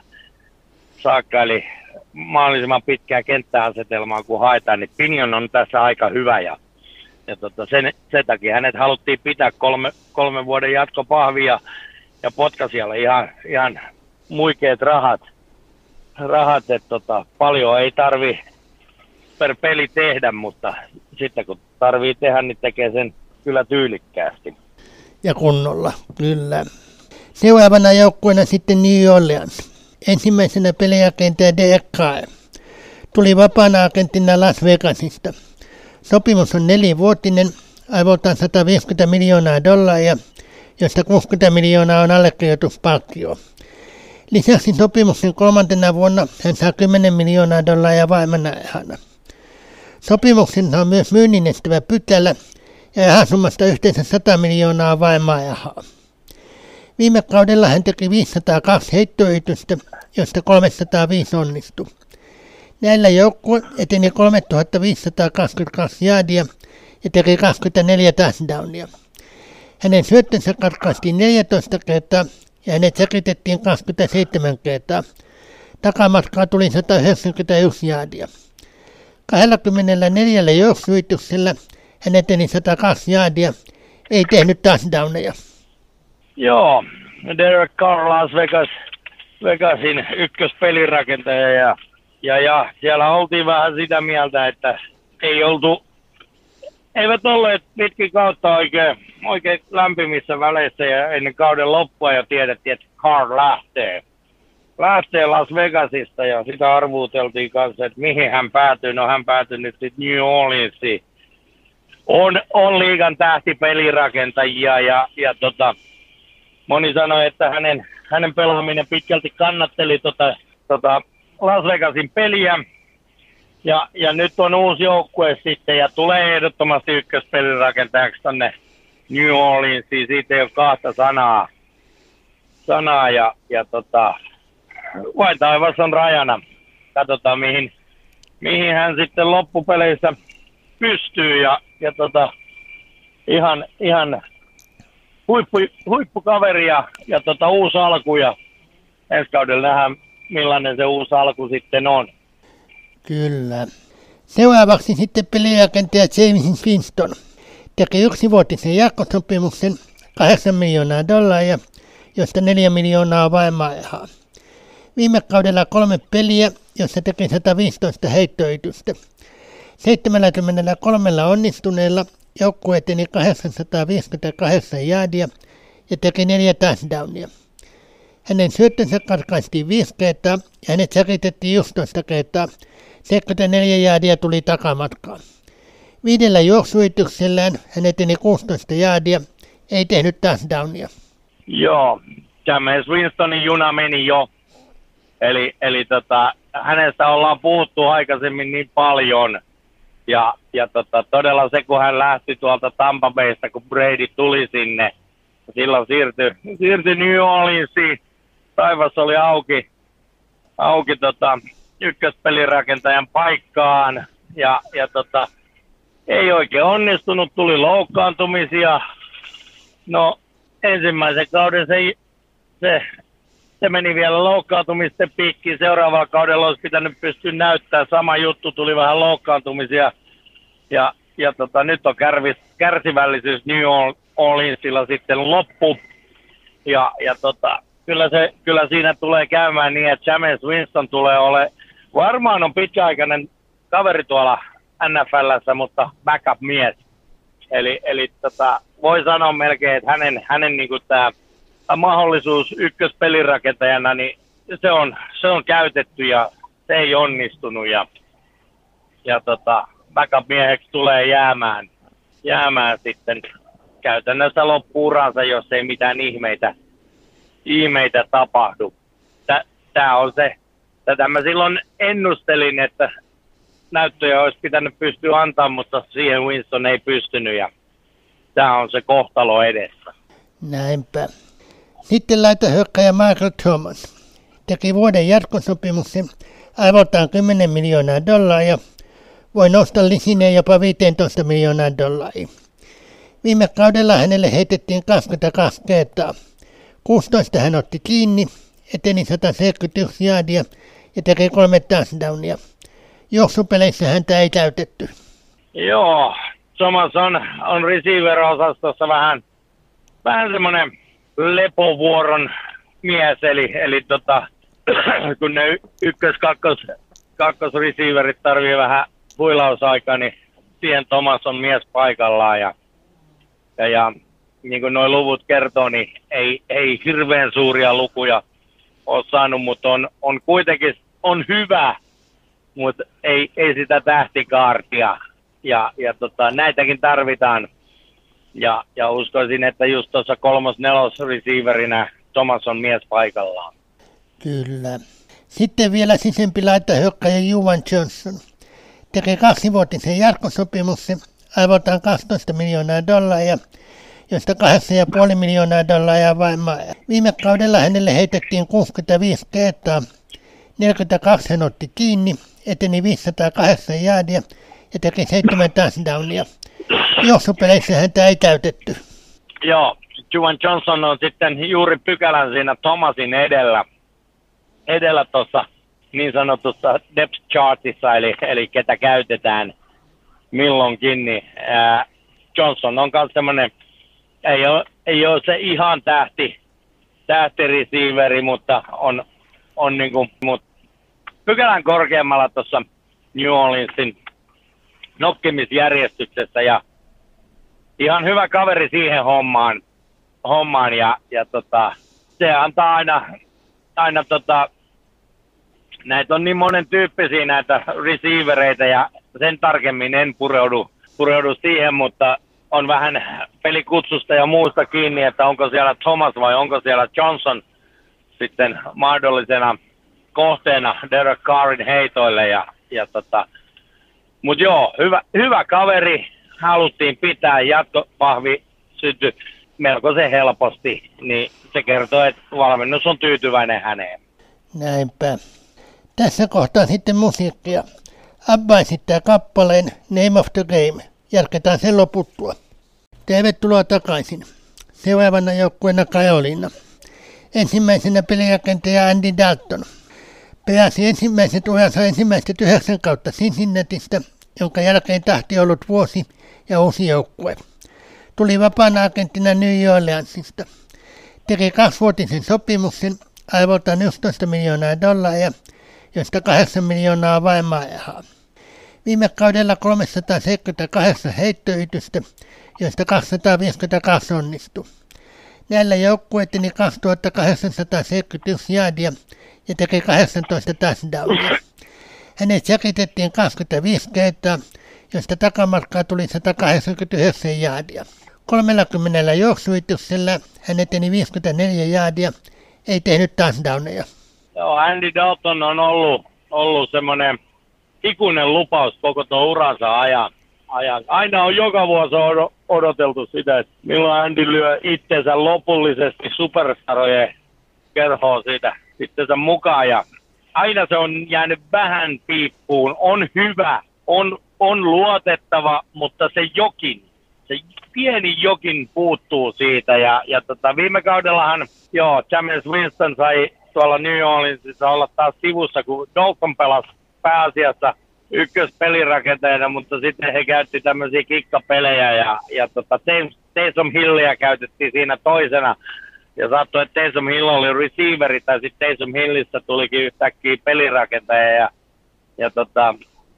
S2: saakka eli mahdollisimman pitkää kenttäasetelmaa kun haetaan, niin Pinion on tässä aika hyvä ja, ja tota, sen, sen, takia hänet haluttiin pitää kolme, kolme vuoden jatkopahvia ja Potkasialle ihan, ihan muikeet rahat, rahat että tota, paljon ei tarvi per peli tehdä, mutta sitten kun tarvii tehdä, niin tekee sen kyllä tyylikkäästi.
S1: Ja kunnolla, kyllä. Seuraavana joukkueena sitten New Orleans. Ensimmäisenä peliagentaja DK tuli vapaana agenttina Las Vegasista. Sopimus on nelivuotinen, arvoltaan 150 miljoonaa dollaria, josta 60 miljoonaa on allekirjoituspalkkio. Lisäksi sopimuksen kolmantena vuonna hän saa 10 miljoonaa dollaria vaimanajana. Sopimuksen on myös myynnin estävä pykälä ja rahasummasta yhteensä 100 miljoonaa vaimaajahaa. Viime kaudella hän teki 502 heittoyritystä, josta 305 onnistui. Näillä joukkue eteni 3522 jaadia ja teki 24 touchdownia. Hänen syöttönsä katkaistiin 14 kertaa ja hänet säkitettiin 27 kertaa. Takamatkaa tuli 191 jaadia. 24 juoksuyrityksellä hän eteni 102 jaadia, ei tehnyt touchdowneja.
S2: Joo, Derek Carr Las Vegas, Vegasin ykköspelirakentaja ja, ja, ja siellä oltiin vähän sitä mieltä, että ei oltu, eivät olleet pitkin kautta oikein, oikein lämpimissä väleissä ja ennen kauden loppua jo tiedettiin, että Carr lähtee. Lähtee Las Vegasista ja sitä arvuuteltiin kanssa, että mihin hän päätyy. No hän päätyi nyt sitten New Orleansiin. On, on liigan tähtipelirakentajia ja, ja tota, moni sanoi, että hänen, hänen pelaaminen pitkälti kannatteli tota, tota Las Vegasin peliä. Ja, ja nyt on uusi joukkue sitten ja tulee ehdottomasti ykköspelirakentajaksi tonne New Orleansiin. Siitä ei ole kahta sanaa. sanaa ja, ja tota, vain taivas on rajana. Katsotaan mihin, mihin hän sitten loppupeleissä pystyy ja, ja tota, ihan, ihan huippu, huippukaveri ja, ja tota, uusi alku ja ensi kaudella nähdään millainen se uusi alku sitten on.
S1: Kyllä. Seuraavaksi sitten pelirakentaja James Winston teki yksivuotisen jatkosopimuksen 8 miljoonaa dollaria, josta 4 miljoonaa vaimaajahaa. Viime kaudella kolme peliä, jossa teki 115 heittoyritystä. 73 onnistuneella joukkue eteni 858 jaadia ja teki neljä touchdownia. Hänen syöttönsä katkaistiin viisi kertaa ja hänet säkitettiin 11 kertaa. 74 jaadia tuli takamatkaan. Viidellä juoksuyrityksellään hän eteni 16 jaadia, ei tehnyt touchdownia.
S2: Joo, James Winstonin juna meni jo. Eli, eli tota, hänestä ollaan puhuttu aikaisemmin niin paljon – ja, ja tota, todella se, kun hän lähti tuolta Tampa Baysta, kun Brady tuli sinne, silloin siirtyi, siirtyi New Orleansiin. Taivas oli auki, auki tota, ykköspelirakentajan paikkaan. Ja, ja tota, ei oikein onnistunut, tuli loukkaantumisia. No ensimmäisen kauden se, se, se meni vielä loukkaantumisten piikkiin. Seuraavalla kaudella olisi pitänyt pystyä näyttää sama juttu, tuli vähän loukkaantumisia. Ja, ja tota, nyt on kärvis, kärsivällisyys New Orleansilla sitten loppu. Ja, ja tota, kyllä, se, kyllä siinä tulee käymään niin, että James Winston tulee ole, varmaan on pitkäaikainen kaveri tuolla NFLssä, mutta backup-mies. Eli, eli tota, voi sanoa melkein, että hänen, hänen niin tämä mahdollisuus ykköspelirakentajana, niin se on, se on käytetty ja se ei onnistunut. Ja, ja tota, backup-mieheksi tulee jäämään, jäämään sitten käytännössä loppuuransa, jos ei mitään ihmeitä, ihmeitä tapahdu. Tämä on se, tätä mä silloin ennustelin, että näyttöjä olisi pitänyt pystyä antaa, mutta siihen Winston ei pystynyt ja tämä on se kohtalo edessä.
S1: Näinpä. Sitten hyökkäjä Michael Thomas teki vuoden jatkosopimuksen arvoltaan 10 miljoonaa dollaria, voi nostaa lisineen jopa 15 miljoonaa dollaria. Viime kaudella hänelle heitettiin 22 kertaa. 16 hän otti kiinni, eteni 171 jaadia ja teki kolme touchdownia. Juoksupeleissä häntä ei täytetty.
S2: Joo, Thomas on, on receiver-osastossa vähän, vähän semmoinen lepovuoron mies, eli, eli tota, kun ne ykkös, kakkos, kakkos receiverit tarvii vähän huilausaikaa, niin siihen Thomas on mies paikallaan ja, ja, ja niin kuin nuo luvut kertoo, niin ei, ei hirveän suuria lukuja ole saanut, mutta on, on kuitenkin on hyvä, mutta ei, ei sitä tähtikaartia. Ja, ja tota, näitäkin tarvitaan. Ja, ja uskoisin, että just tuossa kolmos-nelos receiverinä Thomas on mies paikallaan.
S1: Kyllä. Sitten vielä sisempi hyökkäjä Juvan Johnson. Tekee kaksivuotisen jatkosopimuksen, arvotaan 12 miljoonaa dollaria, josta 8,5 miljoonaa dollaria vain Viime kaudella hänelle heitettiin 65 kertaa, 42 hän otti kiinni, eteni 508 jaadia ja teki 7 touchdownia. Juoksupeleissä häntä ei täytetty.
S2: Joo, Juan Johnson on sitten juuri pykälän siinä Thomasin edellä, edellä tuossa niin sanotussa depth chartissa, eli, eli ketä käytetään milloinkin, niin ää, Johnson on myös semmoinen, ei ole, ei ole se ihan tähti, tähtireceiveri, mutta on, on niin kuin, mut pykälän korkeammalla tuossa New Orleansin nokkimisjärjestyksessä ja ihan hyvä kaveri siihen hommaan, hommaan ja, ja tota, se antaa aina, aina tota, näitä on niin monen tyyppisiä näitä receivereitä ja sen tarkemmin en pureudu, pureudu siihen, mutta on vähän pelikutsusta ja muusta kiinni, että onko siellä Thomas vai onko siellä Johnson sitten mahdollisena kohteena Derek Carrin heitoille. Ja, ja tota, Mutta joo, hyvä, hyvä kaveri, haluttiin pitää jatkopahvi melko se helposti, niin se kertoo, että valmennus on tyytyväinen häneen.
S1: Näinpä. Tässä kohtaa sitten musiikkia. Abba esittää kappaleen Name of the Game. Jatketaan sen loputtua. Tervetuloa takaisin. Seuraavana joukkueena Karolina. Ensimmäisenä pelirakentaja Andy Dalton. Pelasi ensimmäiset uransa ensimmäiset yhdeksän kautta Cincinnatista, jonka jälkeen tahti ollut vuosi ja uusi joukkue. Tuli vapaana agenttina New Orleansista. Teki kaksivuotisen sopimuksen arvoltaan 11 miljoonaa dollaria josta 8 miljoonaa vain. Viime kaudella 378 heittoytystä, joista 252 onnistui. Näillä joukkueettini 2871 jaadia ja teki 18 touchdownia. Hänet jakitettiin 25 kertaa, josta takamatkaa tuli 189 jaadia. 30 juoksuituksella hän eteni 54 jaadia, ei tehnyt touchdowneja.
S2: Joo, Andy Dalton on ollut, ollut semmoinen ikuinen lupaus koko tuon uransa ajan. Aina on joka vuosi odoteltu sitä, että milloin Andy lyö itsensä lopullisesti superstarojen kerhoa siitä itsensä mukaan. Ja aina se on jäänyt vähän piippuun. On hyvä, on, on luotettava, mutta se jokin, se pieni jokin puuttuu siitä. Ja, ja tota, viime kaudellahan, joo, James Winston sai tuolla New Orleansissa olla taas sivussa, kun Dalton pelasi pääasiassa ykköspelirakenteena, mutta sitten he käytti tämmöisiä kikkapelejä ja, ja tota, Taysom Hillia käytettiin siinä toisena. Ja saattoi, että Taysom Hill oli receiveri, tai sitten Taysom Hillistä tulikin yhtäkkiä pelirakentaja. Ja, ja tota,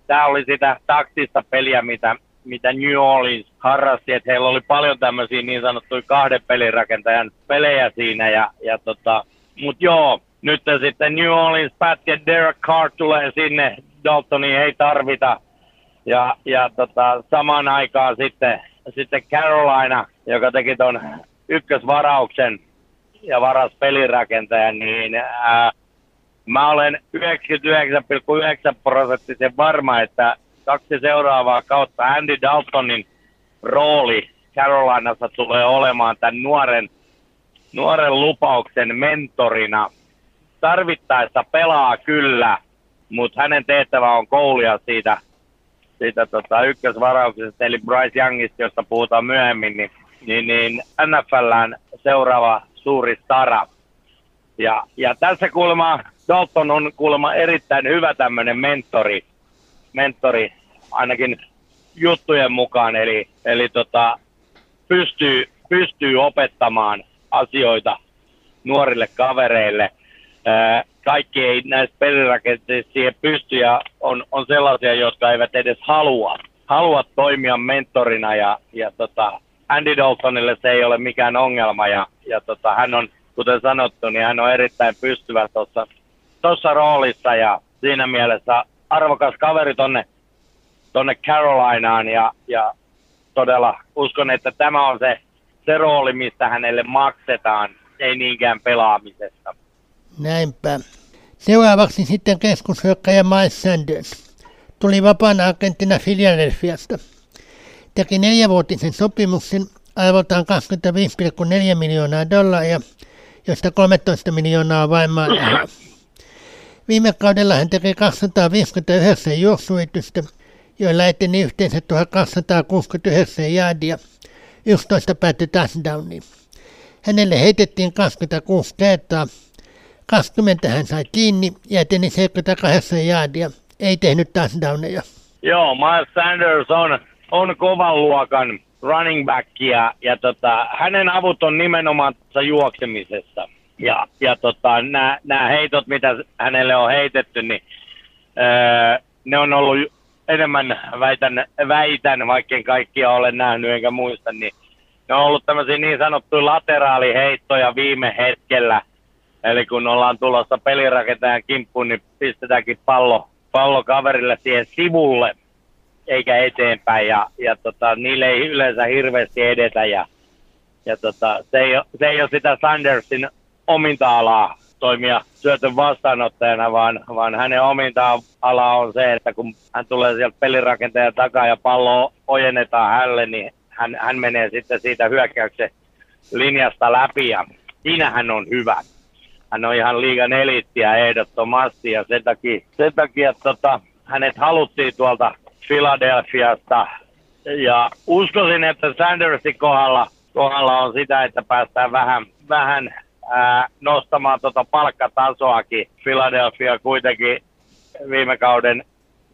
S2: tämä oli sitä taktista peliä, mitä, mitä New Orleans harrasti, että heillä oli paljon tämmöisiä niin sanottuja kahden pelirakentajan pelejä siinä. Ja, ja tota, Mutta joo, nyt sitten New Orleans että Derek Carr tulee sinne, Daltoni ei tarvita. Ja, ja tota, samaan aikaan sitten, sitten Carolina, joka teki ton ykkösvarauksen ja varas pelirakentajan, niin ää, mä olen 99,9 prosenttisen varma, että kaksi seuraavaa kautta Andy Daltonin rooli Carolinassa tulee olemaan tämän nuoren, nuoren lupauksen mentorina – tarvittaessa pelaa kyllä, mutta hänen tehtävä on koulia siitä, siitä tota, ykkösvarauksesta, eli Bryce Youngista, josta puhutaan myöhemmin, niin, niin, niin NFLään seuraava suuri stara. Ja, ja tässä kuulemma Dalton on kuulemma erittäin hyvä tämmöinen mentori, mentori ainakin juttujen mukaan, eli, eli tota, pystyy, pystyy opettamaan asioita nuorille kavereille. Kaikki ei näistä pelirakenteista siihen pysty ja on, on sellaisia, jotka eivät edes halua, halua toimia mentorina ja, ja tota, Andy Daltonille se ei ole mikään ongelma ja, ja tota, hän on, kuten sanottu, niin hän on erittäin pystyvä tuossa roolissa ja siinä mielessä arvokas kaveri tonne, tonne Carolinaan ja, ja todella uskon, että tämä on se, se rooli, mistä hänelle maksetaan, ei niinkään pelaamisesta.
S1: Näinpä. Seuraavaksi sitten keskushyökkäjä Miles Sanders. Tuli vapaana agenttina Philadelphiasta. Teki neljävuotisen sopimuksen arvoltaan 25,4 miljoonaa dollaria, josta 13 miljoonaa vain maanrahaa. Viime kaudella hän teki 259 juoksuyritystä, joilla eteni yhteensä 1269 jaadia, 11 päättyi touchdowniin. Hänelle heitettiin 26 kertaa, 20 hän sai kiinni ja eteni 78 jaadia, ei tehnyt touchdowneja.
S2: Joo, Miles Sanders on, on kovan luokan running back ja, tota, hänen avut on nimenomaan juoksemisessa. Ja, ja tota, nämä heitot, mitä hänelle on heitetty, niin öö, ne on ollut enemmän, väitän, väitän vaikka kaikkia olen nähnyt enkä muista, niin ne on ollut tämmöisiä niin sanottuja lateraaliheittoja viime hetkellä. Eli kun ollaan tulossa pelirakentajan kimppuun, niin pistetäänkin pallo, pallo kaverille siihen sivulle, eikä eteenpäin. Ja, ja tota, niille ei yleensä hirveästi edetä. Ja, ja tota, se, ei se ei ole sitä Sandersin ominta-alaa toimia syötön vastaanottajana, vaan, vaan hänen ominta-ala on se, että kun hän tulee sieltä pelirakentajan takaa ja pallo ojennetaan hälle, niin hän, hän menee sitten siitä hyökkäyksen linjasta läpi ja siinä hän on hyvä. Hän on ihan liigan eliittiä ehdottomasti ja sen takia, sen takia tota, hänet haluttiin tuolta Philadelphiasta ja uskoisin, että Sandersin kohdalla, kohdalla on sitä, että päästään vähän, vähän ää, nostamaan tota palkkatasoakin. Philadelphia kuitenkin viime kauden,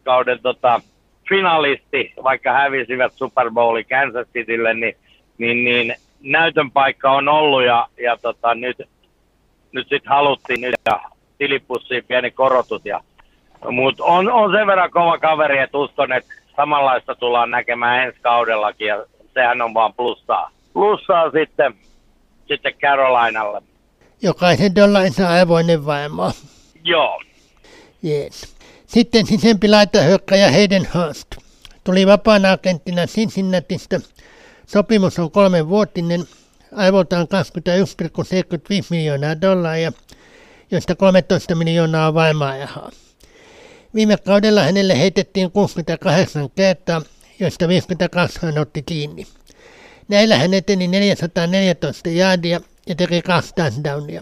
S2: kauden tota, finalisti, vaikka hävisivät Super Bowlin Kansas Citylle, niin, niin, niin näytön paikka on ollut ja, ja tota, nyt, nyt sitten haluttiin nyt ja tilipussiin pieni korotus. Ja, mutta on, on sen verran kova kaveri, että uskon, että samanlaista tullaan näkemään ensi kaudellakin ja sehän on vaan plussaa. Plussaa sitten, sitten Carolinalle.
S1: Jokaisen dollarinsa aivoinen vaimo.
S2: Joo.
S1: Yes. Sitten sisempi laitahyökkäjä Hayden Hurst. Tuli vapaana agenttina Cincinnatista. Sopimus on kolmen vuotinen, aivoltaan 21,75 miljoonaa dollaria, josta 13 miljoonaa vaimaajahaa. Viime kaudella hänelle heitettiin 68 kertaa, joista 52 hän otti kiinni. Näillä hän eteni 414 jaadia ja teki kaksi touchdownia.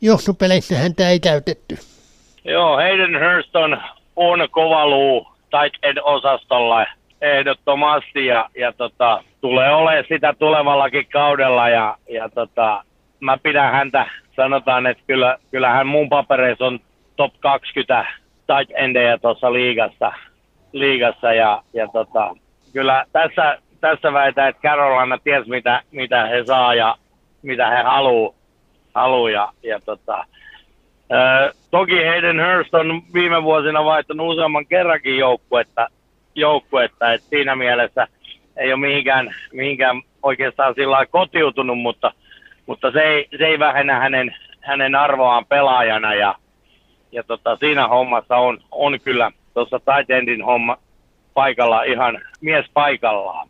S1: Juoksupeleissä häntä ei käytetty.
S2: Joo, Hayden Hurst on, kova luu tight end osastolla ehdottomasti ja, ja tota, tulee olemaan sitä tulevallakin kaudella ja, ja tota, mä pidän häntä, sanotaan, että kyllä, kyllä hän mun papereissa on top 20 tight endejä tuossa liigassa, liigassa ja, ja tota, kyllä tässä, tässä väitän, että Carolina ties mitä, mitä he saa ja mitä he haluaa haluu ja, ja tota, toki Hayden Hurst on viime vuosina vaihtanut useamman kerrankin joukkuetta, joukkuetta että siinä mielessä ei ole mihinkään, mihinkään oikeastaan sillä kotiutunut, mutta, mutta se, ei, se ei vähennä hänen, hänen arvoaan pelaajana ja, ja tota, siinä hommassa on, on kyllä tuossa tight endin homma paikalla ihan mies paikallaan.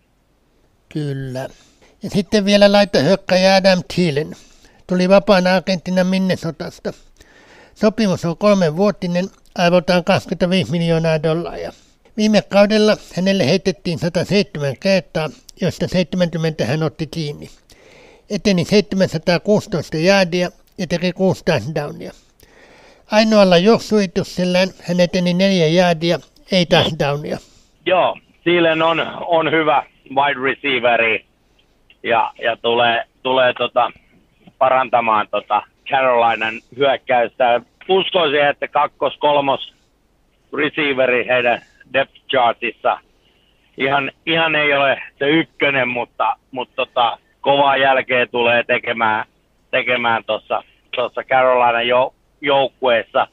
S1: Kyllä. Ja sitten vielä laita hyökkäjä Adam Thielen. Tuli vapaana agenttina Minnesotasta. Sopimus on kolmenvuotinen, arvoltaan 25 miljoonaa dollaria. Viime kaudella hänelle heitettiin 107 kertaa, joista 70 hän otti kiinni. Eteni 716 jaadia ja teki 6 touchdownia. Ainoalla juoksuituksellään hän eteni neljä jäädiä, ei touchdownia.
S2: Joo, Thielen on, on hyvä wide receiveri ja, ja tulee, tulee tota, parantamaan tota Carolinan hyökkäystä. Uskoisin, että kakkos, kolmos receiveri heidän depth chartissa ihan, ihan ei ole se ykkönen, mutta, mutta tota, kovaa jälkeä tulee tekemään, tekemään tuossa tossa Carolina jo, joukkueessa.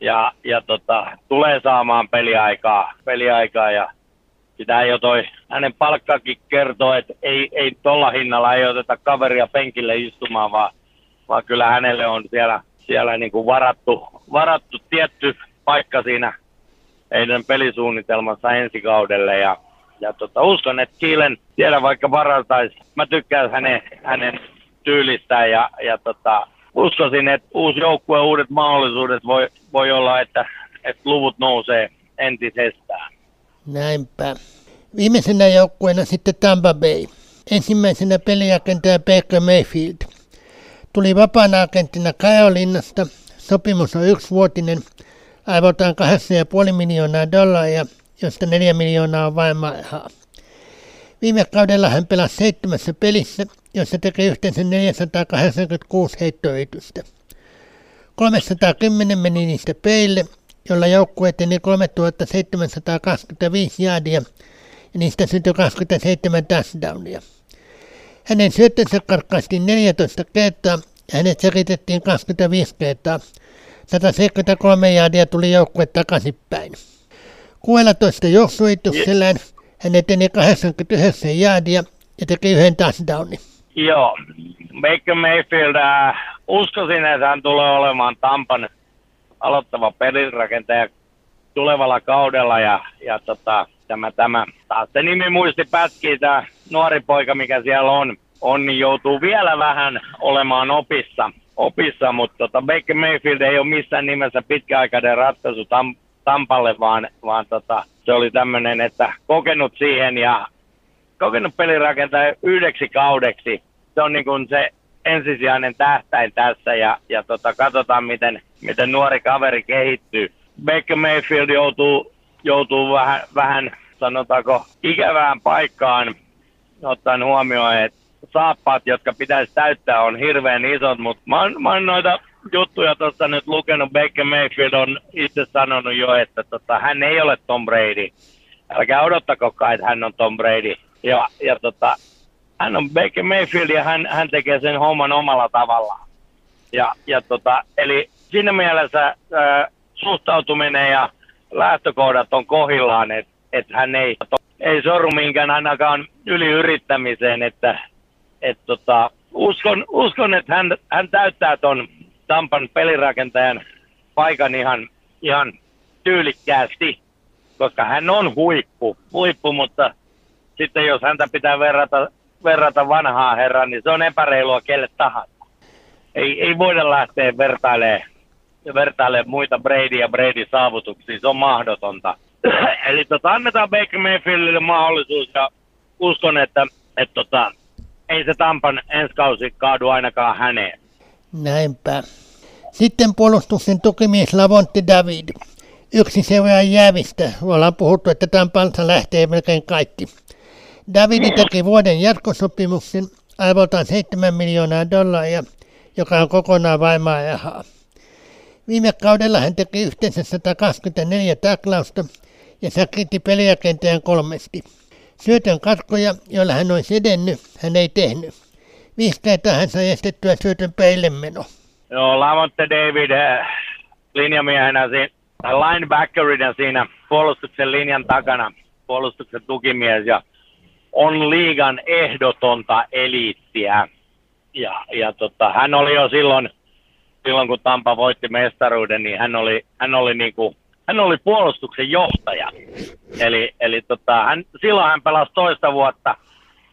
S2: Ja, ja tota, tulee saamaan peliaikaa, peliaikaa ja sitä jo toi hänen palkkakin kertoo, että ei, ei tuolla hinnalla ei oteta kaveria penkille istumaan, vaan, vaan kyllä hänelle on siellä, siellä niin kuin varattu, varattu tietty paikka siinä heidän pelisuunnitelmassa ensi kaudelle ja, ja tota, uskon, että Kiilen siellä vaikka varantaisi, mä tykkään hänen, hänen tyylistään ja, ja tota, uskoisin, että uusi joukkue, uudet mahdollisuudet voi, voi olla, että, että luvut nousee entisestään.
S1: Näinpä. Viimeisenä joukkueena sitten Tampa Bay. Ensimmäisenä peliagentaja Baker Mayfield. Tuli vapaana agenttina Kajolinnasta. Sopimus on yksivuotinen, aivotaan 8,5 miljoonaa dollaria, josta 4 miljoonaa on vain maihaa. Viime kaudella hän pelasi seitsemässä pelissä, jossa teki yhteensä 486 heittoyritystä. 310 meni niistä peille, jolla joukkue eteni 3725 jaadia ja niistä syntyi 27 touchdownia. Hänen syöttönsä karkkaistiin 14 kertaa ja hänet selitettiin 25 kertaa. 173 jaadia tuli joukkue takaisinpäin. 16 juoksuituksellään hän eteni 89 jaadia ja teki yhden touchdownin.
S2: Joo, Baker Mayfield, äh, uskoisin, että hän tulee olemaan Tampan aloittava pelinrakentaja tulevalla kaudella ja, ja tota, tämä, tämä, taas se nimi muisti pätkii, tämä nuori poika, mikä siellä on, on, niin joutuu vielä vähän olemaan opissa, opissa mutta tota, Baker Mayfield ei ole missään nimessä pitkäaikainen ratkaisu Tam, Tampalle, vaan, vaan tota, se oli tämmöinen, että kokenut siihen ja kokenut pelirakentaja yhdeksi kaudeksi. Se on niin kuin se ensisijainen tähtäin tässä ja, ja tota, katsotaan, miten, miten nuori kaveri kehittyy. Baker Mayfield joutuu, joutuu vähän, vähän, sanotaanko, ikävään paikkaan ottaen huomioon, että saappaat, jotka pitäisi täyttää, on hirveän isot, mutta mä mä oon noita juttuja tuossa nyt lukenut. Baker Mayfield on itse sanonut jo, että tota, hän ei ole Tom Brady. Älkää odottakokaan, että hän on Tom Brady. Ja, ja tota, hän on Baker Mayfield ja hän, hän tekee sen homman omalla tavallaan. Ja, ja tota, eli siinä mielessä äh, suhtautuminen ja lähtökohdat on kohillaan, että et hän ei, ei sorru minkään ainakaan yliyrittämiseen, että et tota, uskon, uskon, että hän, hän täyttää ton Tampan pelirakentajan paikan ihan, ihan tyylikkäästi, koska hän on huippu, huippu, mutta sitten jos häntä pitää verrata, verrata vanhaa herran, niin se on epäreilua kelle tahansa. Ei, ei voida lähteä vertailemaan, vertailemaan muita Brady ja Brady saavutuksia, se on mahdotonta. Eli tota, annetaan Baker Mayfieldille mahdollisuus ja uskon, että et tota, ei se Tampan ensi kausi kaadu ainakaan häneen.
S1: Näinpä. Sitten puolustuksen tukimies Lavontti David. Yksi seuraaja jäävistä. Ollaan puhuttu, että Tampansa lähtee melkein kaikki. Davidi teki vuoden jatkosopimuksen arvoltaan 7 miljoonaa dollaria, joka on kokonaan vaimaa rahaa. Viime kaudella hän teki yhteensä 124 taklausta ja sakitti peliakenteen kolmesti. Syötön katkoja, joilla hän olisi edennyt, hän ei tehnyt. Kertaa hän sai estettyä syötön peille meno.
S2: Joo, Lamonte David äh, linjamiehenä, linebackerina siinä puolustuksen linjan takana, puolustuksen tukimies ja on liigan ehdotonta eliittiä. Ja, ja tota, hän oli jo silloin, silloin, kun Tampa voitti mestaruuden, niin hän oli, hän oli, niinku, hän oli puolustuksen johtaja. Eli, eli tota, hän, silloin hän pelasi toista vuotta.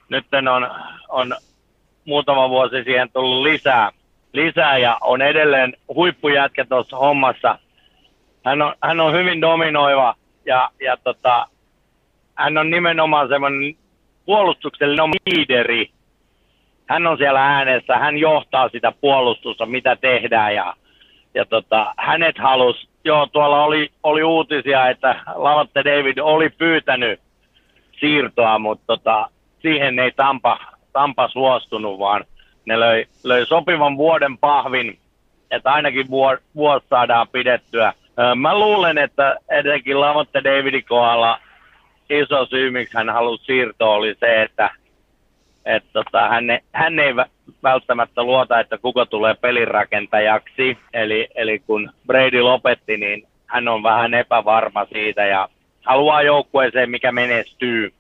S2: Nyt on, on muutama vuosi siihen tullut lisää, lisää ja on edelleen huippujätkä tuossa hommassa. Hän on, hän on hyvin dominoiva ja, ja tota, hän on nimenomaan semmoinen puolustuksellinen liideri. Hän on siellä äänessä, hän johtaa sitä puolustusta, mitä tehdään ja, ja tota, hänet halusi, joo tuolla oli, oli uutisia, että Lavatte David oli pyytänyt siirtoa, mutta tota, siihen ei Tampa, Tampa suostunut, vaan ne löi, löi sopivan vuoden pahvin, että ainakin vuosi saadaan pidettyä. Mä luulen, että etenkin Lavotte Davidin kohdalla iso syy, miksi hän halusi siirtoa, oli se, että et tota, hän, hän ei välttämättä luota, että kuka tulee pelirakentajaksi. Eli, eli kun Brady lopetti, niin hän on vähän epävarma siitä ja haluaa joukkueeseen, mikä menestyy.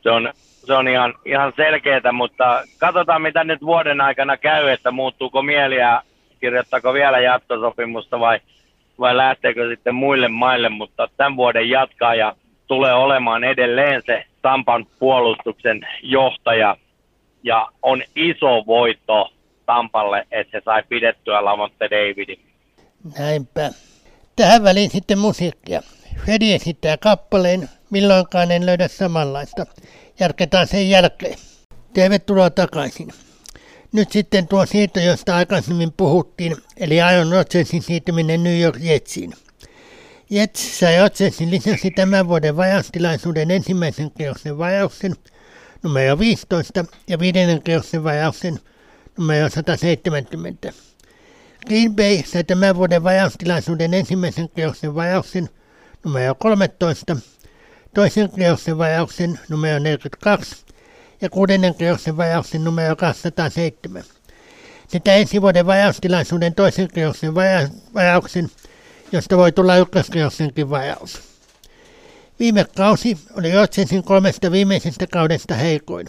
S2: Se on, se on ihan, ihan selkeää, mutta katsotaan mitä nyt vuoden aikana käy, että muuttuuko mieli ja kirjoittaako vielä jatkosopimusta vai, vai lähteekö sitten muille maille, mutta tämän vuoden jatkaa ja tulee olemaan edelleen se Tampan puolustuksen johtaja ja on iso voitto Tampalle, että se sai pidettyä Lamonte Davidin.
S1: Näinpä. Tähän väliin sitten musiikkia. Freddy esittää kappaleen, milloinkaan en löydä samanlaista. Jatketaan sen jälkeen. Tervetuloa takaisin. Nyt sitten tuo siirto, josta aikaisemmin puhuttiin, eli Aaron Rodgersin siirtyminen New York Jetsiin. Jets sai Rodgersin lisäsi tämän vuoden vajaustilaisuuden ensimmäisen kierroksen vajauksen numero 15 ja viidennen kierroksen vajauksen numero 170. Green Bay sai tämän vuoden vajaustilaisuuden ensimmäisen kierroksen vajauksen numero 13, toisen kierroksen vajauksen numero 42 ja kuudennen kierroksen vajauksen numero 207. Sekä ensi vuoden vajaustilaisuuden toisen kierroksen vaja- vajauksen, josta voi tulla ykköskierroksenkin vajaus. Viime kausi oli Rotsensin kolmesta viimeisestä kaudesta heikoin.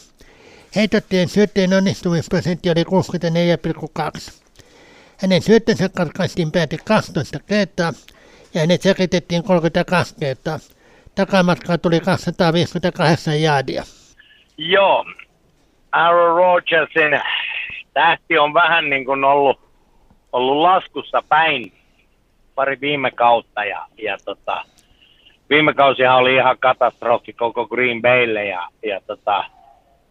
S1: Heitottien syötteen onnistumisprosentti oli 64,2. Hänen syöttönsä katkaistiin pääti 12 kertaa ja hänet säkitettiin 32 kertaa. Takamatkaa tuli 258 jaadia.
S2: Joo, Aaron Rodgersin tähti on vähän niin kuin ollut, ollut laskussa päin pari viime kautta ja, ja tota, viime kausihan oli ihan katastrofi koko Green Baylle ja, ja tota,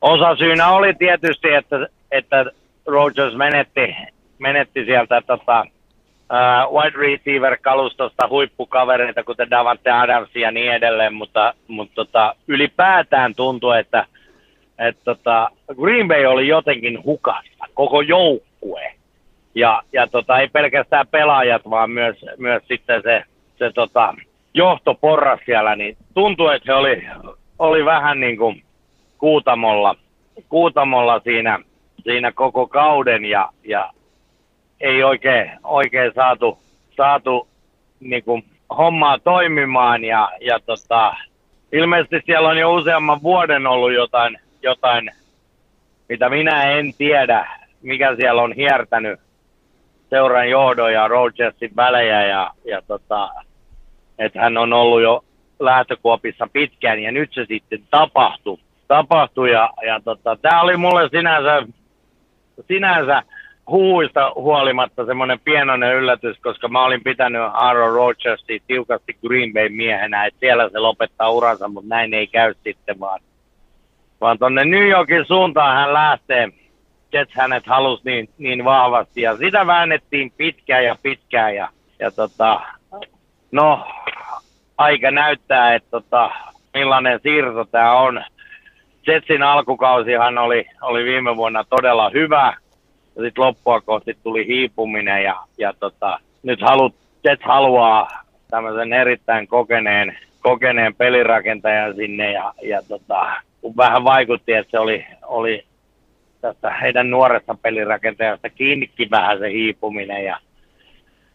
S2: osa syynä oli tietysti, että, että Rogers menetti, menetti sieltä tota, uh, wide receiver-kalustosta huippukavereita, kuten Davante Adams ja niin edelleen, mutta, mutta tota, ylipäätään tuntui, että et tota, Green Bay oli jotenkin hukassa, koko joukkue. Ja, ja tota, ei pelkästään pelaajat, vaan myös, myös sitten se, se tota, johtoporras siellä, niin tuntui, että se oli, oli vähän niin kuin kuutamolla, kuutamolla siinä, siinä koko kauden ja, ja ei oikein, oikein saatu, saatu niin kuin hommaa toimimaan ja, ja tota, ilmeisesti siellä on jo useamman vuoden ollut jotain, jotain, mitä minä en tiedä, mikä siellä on hiertänyt seuran johdon ja Rogersin välejä ja, ja tota, että hän on ollut jo lähtökuopissa pitkään ja nyt se sitten tapahtui. tapahtui ja, ja tota, tämä oli mulle sinänsä, sinänsä huuista huolimatta semmoinen pienoinen yllätys, koska mä olin pitänyt Aaron Rodgersia tiukasti Green Bay miehenä, että siellä se lopettaa uransa, mutta näin ei käy sitten vaan. Vaan tonne New Yorkin suuntaan hän lähtee. Jets hänet halusi niin, niin vahvasti ja sitä väännettiin pitkään ja pitkään ja, ja tota, no aika näyttää, että tota, millainen siirto tämä on. Jetsin alkukausihan oli, oli viime vuonna todella hyvä, ja sitten loppua kohti tuli hiipuminen, ja, ja tota, nyt halu, Jets haluaa tämmöisen erittäin kokeneen, kokeneen pelirakentajan sinne, ja, ja tota, kun vähän vaikutti, että se oli, oli tästä heidän nuoresta pelirakentajasta kiinnikin vähän se hiipuminen, ja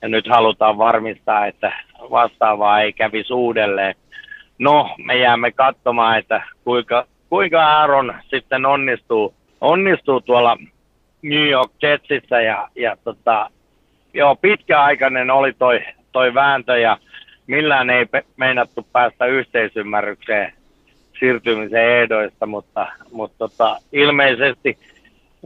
S2: ja nyt halutaan varmistaa, että vastaavaa ei kävisi uudelleen. No, me jäämme katsomaan, että kuinka, kuinka Aaron sitten onnistuu, onnistuu tuolla New York Jetsissä ja, ja tota, joo, pitkäaikainen oli toi, toi vääntö ja millään ei pe- meinattu päästä yhteisymmärrykseen siirtymisen ehdoista, mutta, mutta tota, ilmeisesti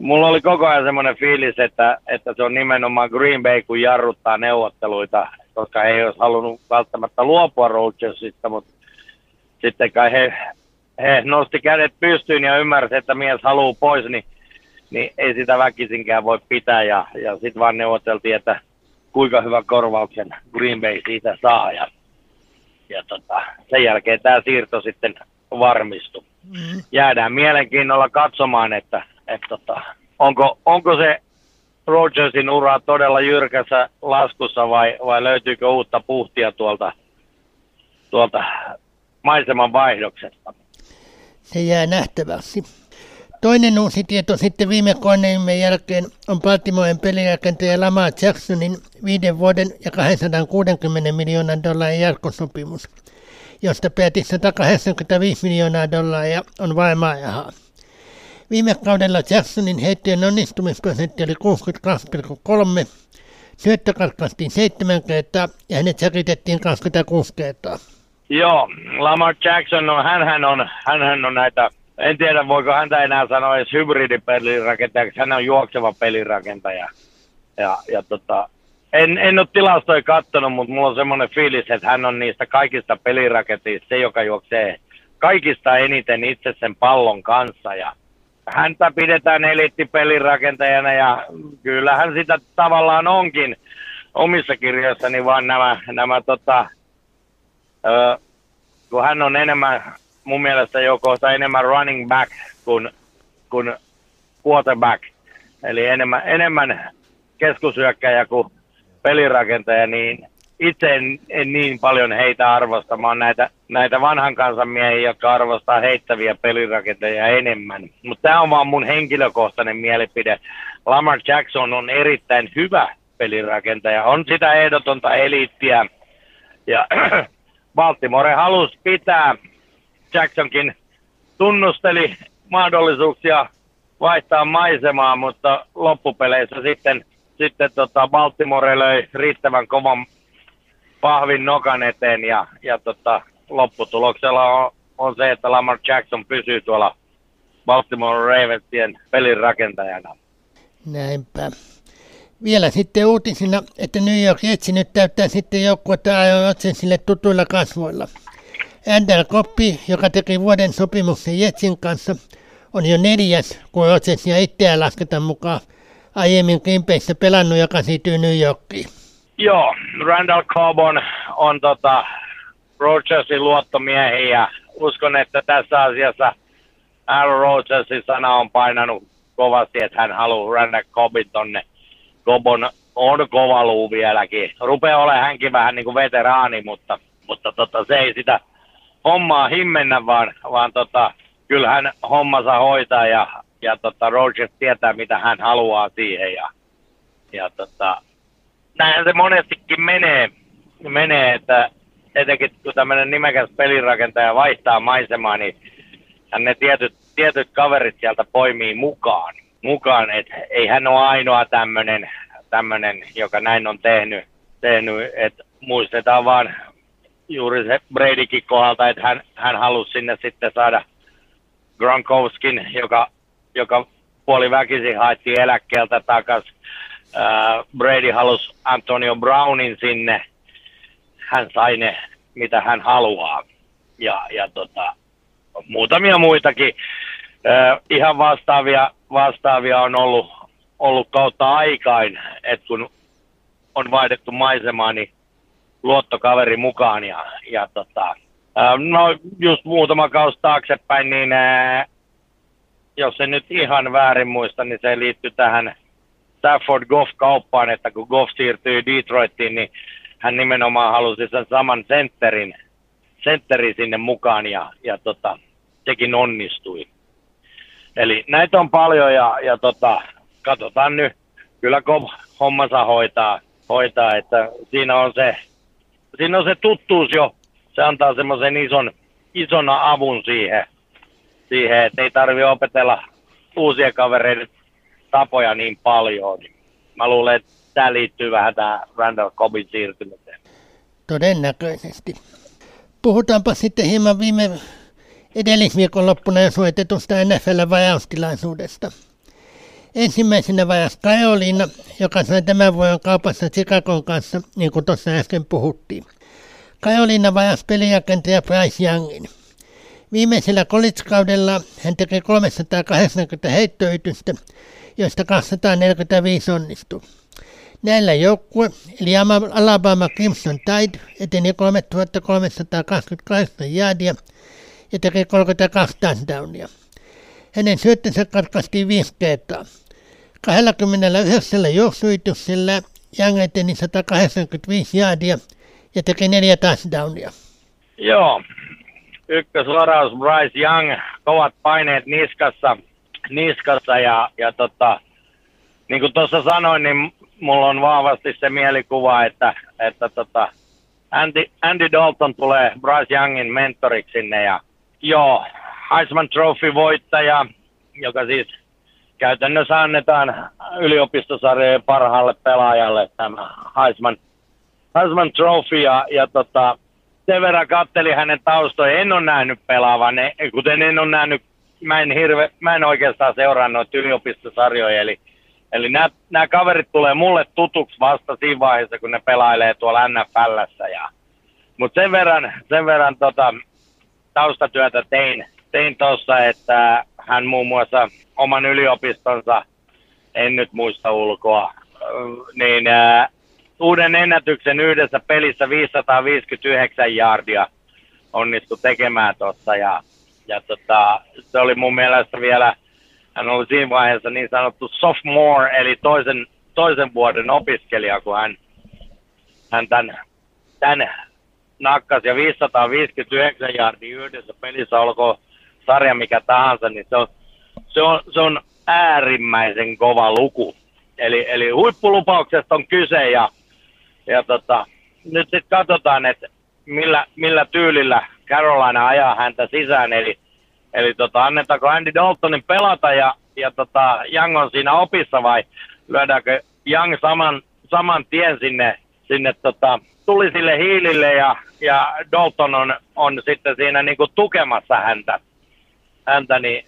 S2: mulla oli koko ajan semmoinen fiilis, että, että se on nimenomaan Green Bay, kun jarruttaa neuvotteluita, koska he ei olisi halunnut välttämättä luopua Rodgersista, mutta sitten kai he, he nosti kädet pystyyn ja ymmärsi, että mies haluaa pois, niin, niin ei sitä väkisinkään voi pitää. Ja, ja sitten vaan neuvoteltiin, että kuinka hyvä korvauksen Green Bay siitä saa. Ja, ja tota, sen jälkeen tämä siirto sitten varmistui. Mm. Jäädään mielenkiinnolla katsomaan, että, että tota, onko, onko se Rogersin ura todella jyrkässä laskussa vai, vai löytyykö uutta puhtia tuolta, tuolta maiseman vaihdoksesta?
S1: Se jää nähtäväksi. Toinen uusi tieto sitten viime koneimme jälkeen on Baltimoren pelirakentaja Lamar Jacksonin viiden vuoden ja 260 miljoonan dollarin jatkosopimus, josta pääti 185 miljoonaa dollaria on varmaa rahaa. Viime kaudella Jacksonin heittojen onnistumisprosentti oli 62,3, syöttö katkaistiin seitsemän kertaa ja hänet säkitettiin 26 kertaa.
S2: Joo, Lamar Jackson, on, hän on, hän on näitä, en tiedä voiko häntä enää sanoa edes hybridipelirakentaja, hän on juokseva pelirakentaja. Ja, ja tota, en, en ole tilastoja katsonut, mutta mulla on semmoinen fiilis, että hän on niistä kaikista pelirakentajista se, joka juoksee kaikista eniten itse sen pallon kanssa. Ja häntä pidetään eliittipelirakentajana ja kyllähän sitä tavallaan onkin omissa kirjoissani, vaan nämä, nämä tota, ö, kun hän on enemmän, mun mielestä jo kohta enemmän running back kuin, kuin quarterback, eli enemmän, enemmän keskusyökkäjä kuin pelirakentaja, niin itse en, en niin paljon heitä arvosta. Mä oon näitä, näitä vanhan kansan miehiä, jotka arvostaa heittäviä pelirakentajia enemmän. Mutta tämä on vaan mun henkilökohtainen mielipide. Lamar Jackson on erittäin hyvä pelirakentaja. On sitä ehdotonta eliittiä. Ja Baltimore halusi pitää. Jacksonkin tunnusteli mahdollisuuksia vaihtaa maisemaa, mutta loppupeleissä sitten, sitten tota Baltimore löi riittävän kovan pahvin nokan eteen ja, ja tota, lopputuloksella on, on, se, että Lamar Jackson pysyy tuolla Baltimore Ravensien pelin rakentajana.
S1: Näinpä. Vielä sitten uutisina, että New York Jetsi nyt täyttää sitten joukkuetta ajoin sille tutuilla kasvoilla. Andel Koppi, joka teki vuoden sopimuksen Jetsin kanssa, on jo neljäs, kun Rodgersia itseään lasketaan mukaan aiemmin Kimpeissä pelannut, joka siirtyy New Yorkiin.
S2: Joo, Randall Cobb on, on tota, Rogersin luottomiehi ja uskon, että tässä asiassa Aaron Rodgersin sana on painanut kovasti, että hän haluaa Randall Cobbin tonne. Cobb on, on kova luu vieläkin. Rupeaa olemaan hänkin vähän niin kuin veteraani, mutta, mutta tota, se ei sitä hommaa himmennä, vaan, vaan tota, kyllä hän hommansa hoitaa ja, ja tota, Rogers tietää, mitä hän haluaa siihen. Ja, ja tota, näinhän se monestikin menee, menee että etenkin kun tämmöinen nimekäs pelirakentaja vaihtaa maisemaa, niin hän ne tietyt, tietyt kaverit sieltä poimii mukaan. mukaan että ei hän ole ainoa tämmöinen, tämmöinen joka näin on tehnyt, tehnyt että muistetaan vaan juuri se Bradykin kohdalta, että hän, hän halusi sinne sitten saada Gronkowskin, joka, joka puoli väkisin haettiin eläkkeeltä takaisin äh, Brady halusi Antonio Brownin sinne. Hän sai ne, mitä hän haluaa. Ja, ja tota, muutamia muitakin äh, ihan vastaavia, vastaavia on ollut, ollut kautta aikain, että kun on vaihdettu maisemaa, niin luottokaveri mukaan. Ja, ja tota, äh, no just muutama kausi taaksepäin, niin äh, jos en nyt ihan väärin muista, niin se liittyy tähän Stafford Goff-kauppaan, että kun Goff siirtyi Detroitiin, niin hän nimenomaan halusi sen saman sentterin, sentteri sinne mukaan ja, ja tota, sekin onnistui. Eli näitä on paljon ja, ja tota, katsotaan nyt. Kyllä Goff hommansa hoitaa, hoitaa, että siinä on se, siinä on se tuttuus jo. Se antaa semmoisen ison, ison avun siihen, siihen että ei tarvi opetella uusia kavereita tapoja niin paljon. Niin mä luulen, että tämä liittyy vähän tähän Randall Cobbin siirtymiseen.
S1: Todennäköisesti. Puhutaanpa sitten hieman viime edellisviikonloppuna jo suoritetusta NFL-vajaustilaisuudesta. Ensimmäisenä vajas Carolina, joka sai tämän vuoden kaupassa Chicagon kanssa, niin kuin tuossa äsken puhuttiin. Carolina vajas pelijakentaja Bryce Youngin. Viimeisellä college-kaudella hän teki 380 heittoytystä joista 245 onnistui. Näillä joukkue, eli Alabama Crimson Tide, eteni 3328 jäädiä ja teki 32 touchdownia. Hänen syöttönsä katkaistiin viisi kertaa. 29 juoksuyrityksellä Young eteni 185 jäädiä ja teki neljä touchdownia.
S2: Joo, ykkösvaraus Bryce Young, kovat paineet niskassa, niskassa ja, ja tota, niin kuin tuossa sanoin, niin mulla on vahvasti se mielikuva, että, että tota, Andy, Andy Dalton tulee Bryce Youngin mentoriksi sinne ja joo, Heisman Trophy-voittaja, joka siis käytännössä annetaan yliopistosarjojen parhaalle pelaajalle tämä Heisman, Heisman Trophy ja, ja tota, sen verran katteli hänen taustoja. En ole nähnyt pelaavan, kuten en ole nähnyt, mä en, hirve, mä en oikeastaan seuraa noita yliopistosarjoja, eli Eli nämä, nämä kaverit tulee mulle tutuksi vasta siinä vaiheessa, kun ne pelailee tuolla NFLssä. Ja, mutta sen verran, sen verran tota, taustatyötä tein, tein tuossa, että hän muun muassa oman yliopistonsa, en nyt muista ulkoa, niin ää, uuden ennätyksen yhdessä pelissä 559 jardia onnistui tekemään tuossa ja, ja tota, se oli mun mielestä vielä hän oli siinä vaiheessa niin sanottu sophomore, eli toisen, toisen vuoden opiskelija, kun hän, hän tämän, tämän nakkasi ja 559 jardia yhdessä pelissä, olkoon sarja mikä tahansa, niin se on, se on, se on äärimmäisen kova luku. Eli, eli huippulupauksesta on kyse ja, ja tota, nyt sitten katsotaan, että millä, millä tyylillä Carolina ajaa häntä sisään. Eli Eli tota, annetaanko Andy Daltonin pelata ja, ja tota, Young on siinä opissa vai lyödäänkö Young saman, saman tien sinne, sinne tota, tulisille hiilille ja, ja Dalton on, on sitten siinä niinku tukemassa häntä. häntä niin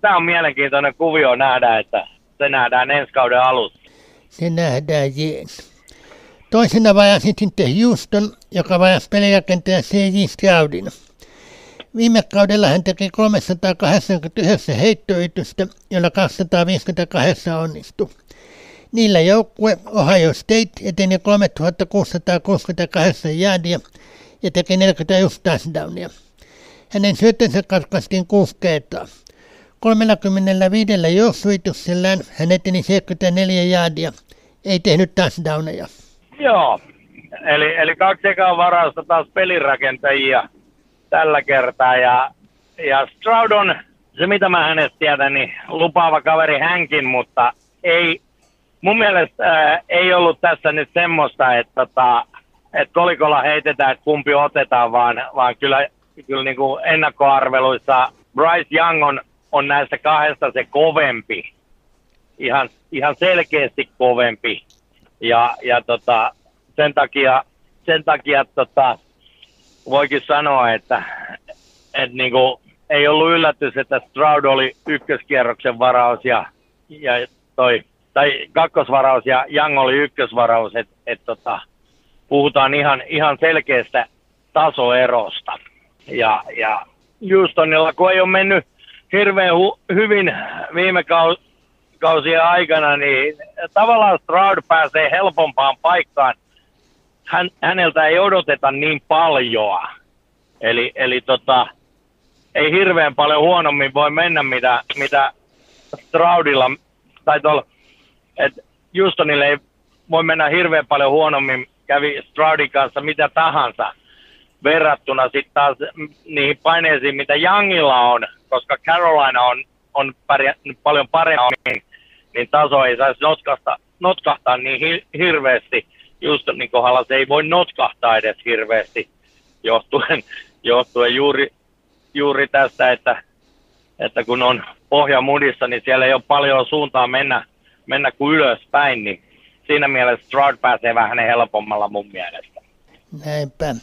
S2: Tämä on mielenkiintoinen kuvio nähdä, että se nähdään ensi kauden alussa.
S1: Se nähdään. Toisena vajasi sitten Houston, joka vajasi pelirakentaja C.J. Stroudin. Viime kaudella hän teki 389 heittoyritystä, jolla 258 onnistui. Niillä joukkue Ohio State eteni 3668 jäädiä ja teki 41 touchdownia. Hänen syötönsä katkaistiin kuusi kertaa. 35 juoksuituksellään hän eteni 74 jäädiä, ei tehnyt touchdowneja.
S2: Joo, eli, eli kaksi ekaa varausta taas pelirakentajia tällä kertaa. Ja, ja Stroud on, se mitä mä hänestä tiedän, niin lupaava kaveri hänkin, mutta ei, mun mielestä ää, ei ollut tässä nyt semmoista, että, tota, että kolikolla heitetään, että kumpi otetaan, vaan, vaan kyllä, kyllä niin kuin ennakkoarveluissa Bryce Young on, on näistä kahdesta se kovempi. Ihan, ihan selkeästi kovempi. Ja, ja tota, sen takia, sen takia tota, voikin sanoa, että, että niin kuin, ei ollut yllätys, että Stroud oli ykköskierroksen varaus ja, ja toi, tai kakkosvaraus ja Young oli ykkösvaraus, että et, tota, puhutaan ihan, ihan selkeästä tasoerosta. Ja, ja Houstonilla, kun ei ole mennyt hirveän hu- hyvin viime kau- kausien aikana, niin tavallaan Stroud pääsee helpompaan paikkaan – hän, häneltä ei odoteta niin paljon. Eli, eli tota, ei hirveän paljon huonommin voi mennä, mitä, mitä Stroudilla, tai tuolla, että Houstonille ei voi mennä hirveän paljon huonommin, kävi Stroudin kanssa mitä tahansa verrattuna sitten taas niihin paineisiin, mitä Youngilla on, koska Carolina on, on pärjännyt paljon paremmin, niin taso ei saisi notkahtaa, notkahtaa niin hi- hirveästi Justonin kohdalla se ei voi notkahtaa edes hirveästi johtuen, johtuen juuri, juuri tästä, että, että kun on pohja mudissa, niin siellä ei ole paljon suuntaa mennä, mennä kuin ylöspäin, niin siinä mielessä Stroud pääsee vähän helpommalla mun mielestä.
S1: Näinpä.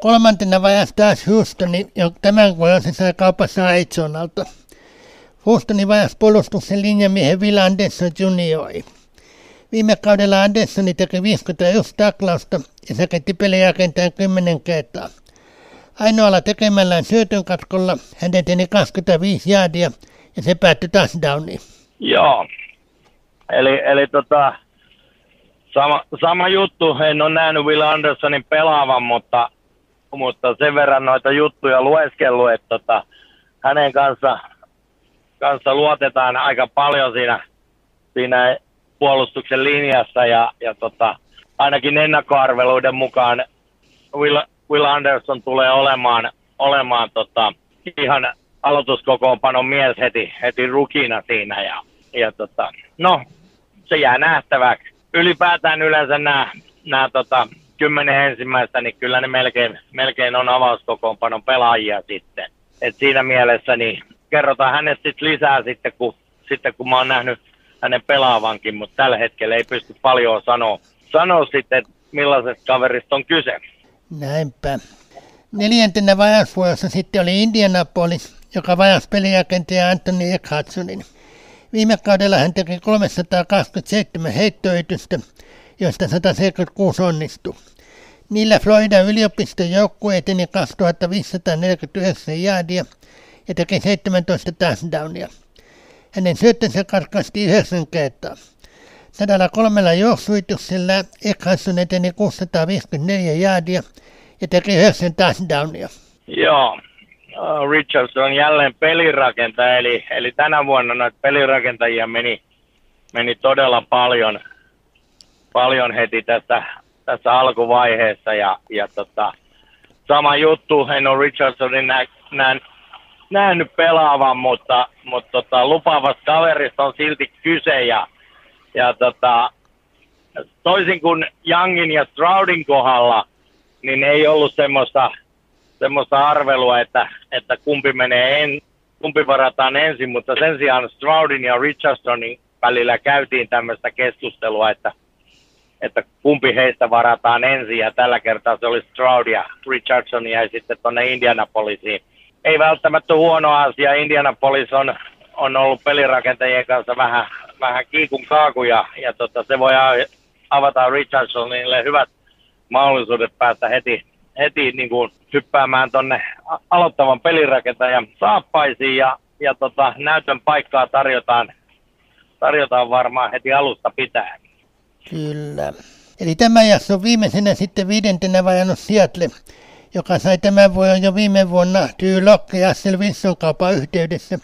S1: Kolmantena vajasi taas Houstoni, jo tämän vuoden se sai kaupassa Arizonalta. Houstoni vajasi puolustuksen linjamiehen Will Anderson juniori. Viime kaudella Anderssoni teki 51 taklausta ja seketti peliä kentään 10 kertaa. Ainoalla tekemällään syötön katkolla hän eteni 25 jaadia ja se päättyi touchdowniin.
S2: Joo. Eli, eli tota, sama, sama juttu, en ole nähnyt Will Andersonin pelaavan, mutta, mutta sen verran noita juttuja lueskellut, että tota, hänen kanssa, kanssa luotetaan aika paljon siinä, siinä puolustuksen linjassa ja, ja tota, ainakin ennakkoarveluiden mukaan Will, Will Anderson tulee olemaan, olemaan tota, ihan aloituskokoonpanon mies heti, heti rukina siinä. Ja, ja tota, no, se jää nähtäväksi. Ylipäätään yleensä nämä, nämä tota, kymmenen ensimmäistä, niin kyllä ne melkein, melkein on avauskokoonpanon pelaajia sitten. Et siinä mielessä niin kerrotaan hänestä sit lisää sitten kun, sitten, kun mä oon nähnyt hänen pelaavankin, mutta tällä hetkellä ei pysty paljon sanoa, sanoa sitten, millaisesta kaverista on kyse.
S1: Näinpä. Neljäntenä vajasvuorossa sitten oli Indianapolis, joka vajas peliagentaja Anthony Eckhartsonin. Viime kaudella hän teki 327 heittoyritystä, joista 176 onnistui. Niillä Florida yliopiston joukkue eteni 2549 jaadia ja teki 17 touchdownia. Hänen syöttönsä karkasti 9 kertaa. Sadalla kolmella juoksuituksella Eckhartson eteni 654 jaadia ja teki 9 touchdownia.
S2: Joo, uh, Richards on jälleen pelirakentaja, eli, eli tänä vuonna noita pelirakentajia meni, meni todella paljon, paljon heti tässä, tässä alkuvaiheessa. Ja, ja tota, sama juttu, en ole Richardsonin nä, nä, nähnyt pelaavan, mutta, mutta tota, lupaavasta kaverista on silti kyse. Ja, ja tota, toisin kuin Youngin ja Stroudin kohdalla, niin ei ollut semmoista semmoista arvelua, että, että kumpi menee en, kumpi varataan ensin, mutta sen sijaan Stroudin ja Richardsonin välillä käytiin tämmöistä keskustelua, että, että kumpi heistä varataan ensin, ja tällä kertaa se oli Stroud ja Richardson jäi sitten tuonne Indianapolisiin. Ei välttämättä huono asia, Indianapolis on, on ollut pelirakentajien kanssa vähän, vähän kiikun kaakuja, ja tota, se voi avata Richardsonille hyvät mahdollisuudet päästä heti, heti niin kuin hyppäämään tonne aloittavan pelirakentajan saappaisiin ja, ja tota, näytön paikkaa tarjotaan, tarjotaan varmaan heti alusta pitäen.
S1: Kyllä. Eli tämä jakso viimeisenä sitten viidentenä vajannut Seattle, joka sai tämän vuoden jo viime vuonna Locke ja Wilson kaupan yhteydessä,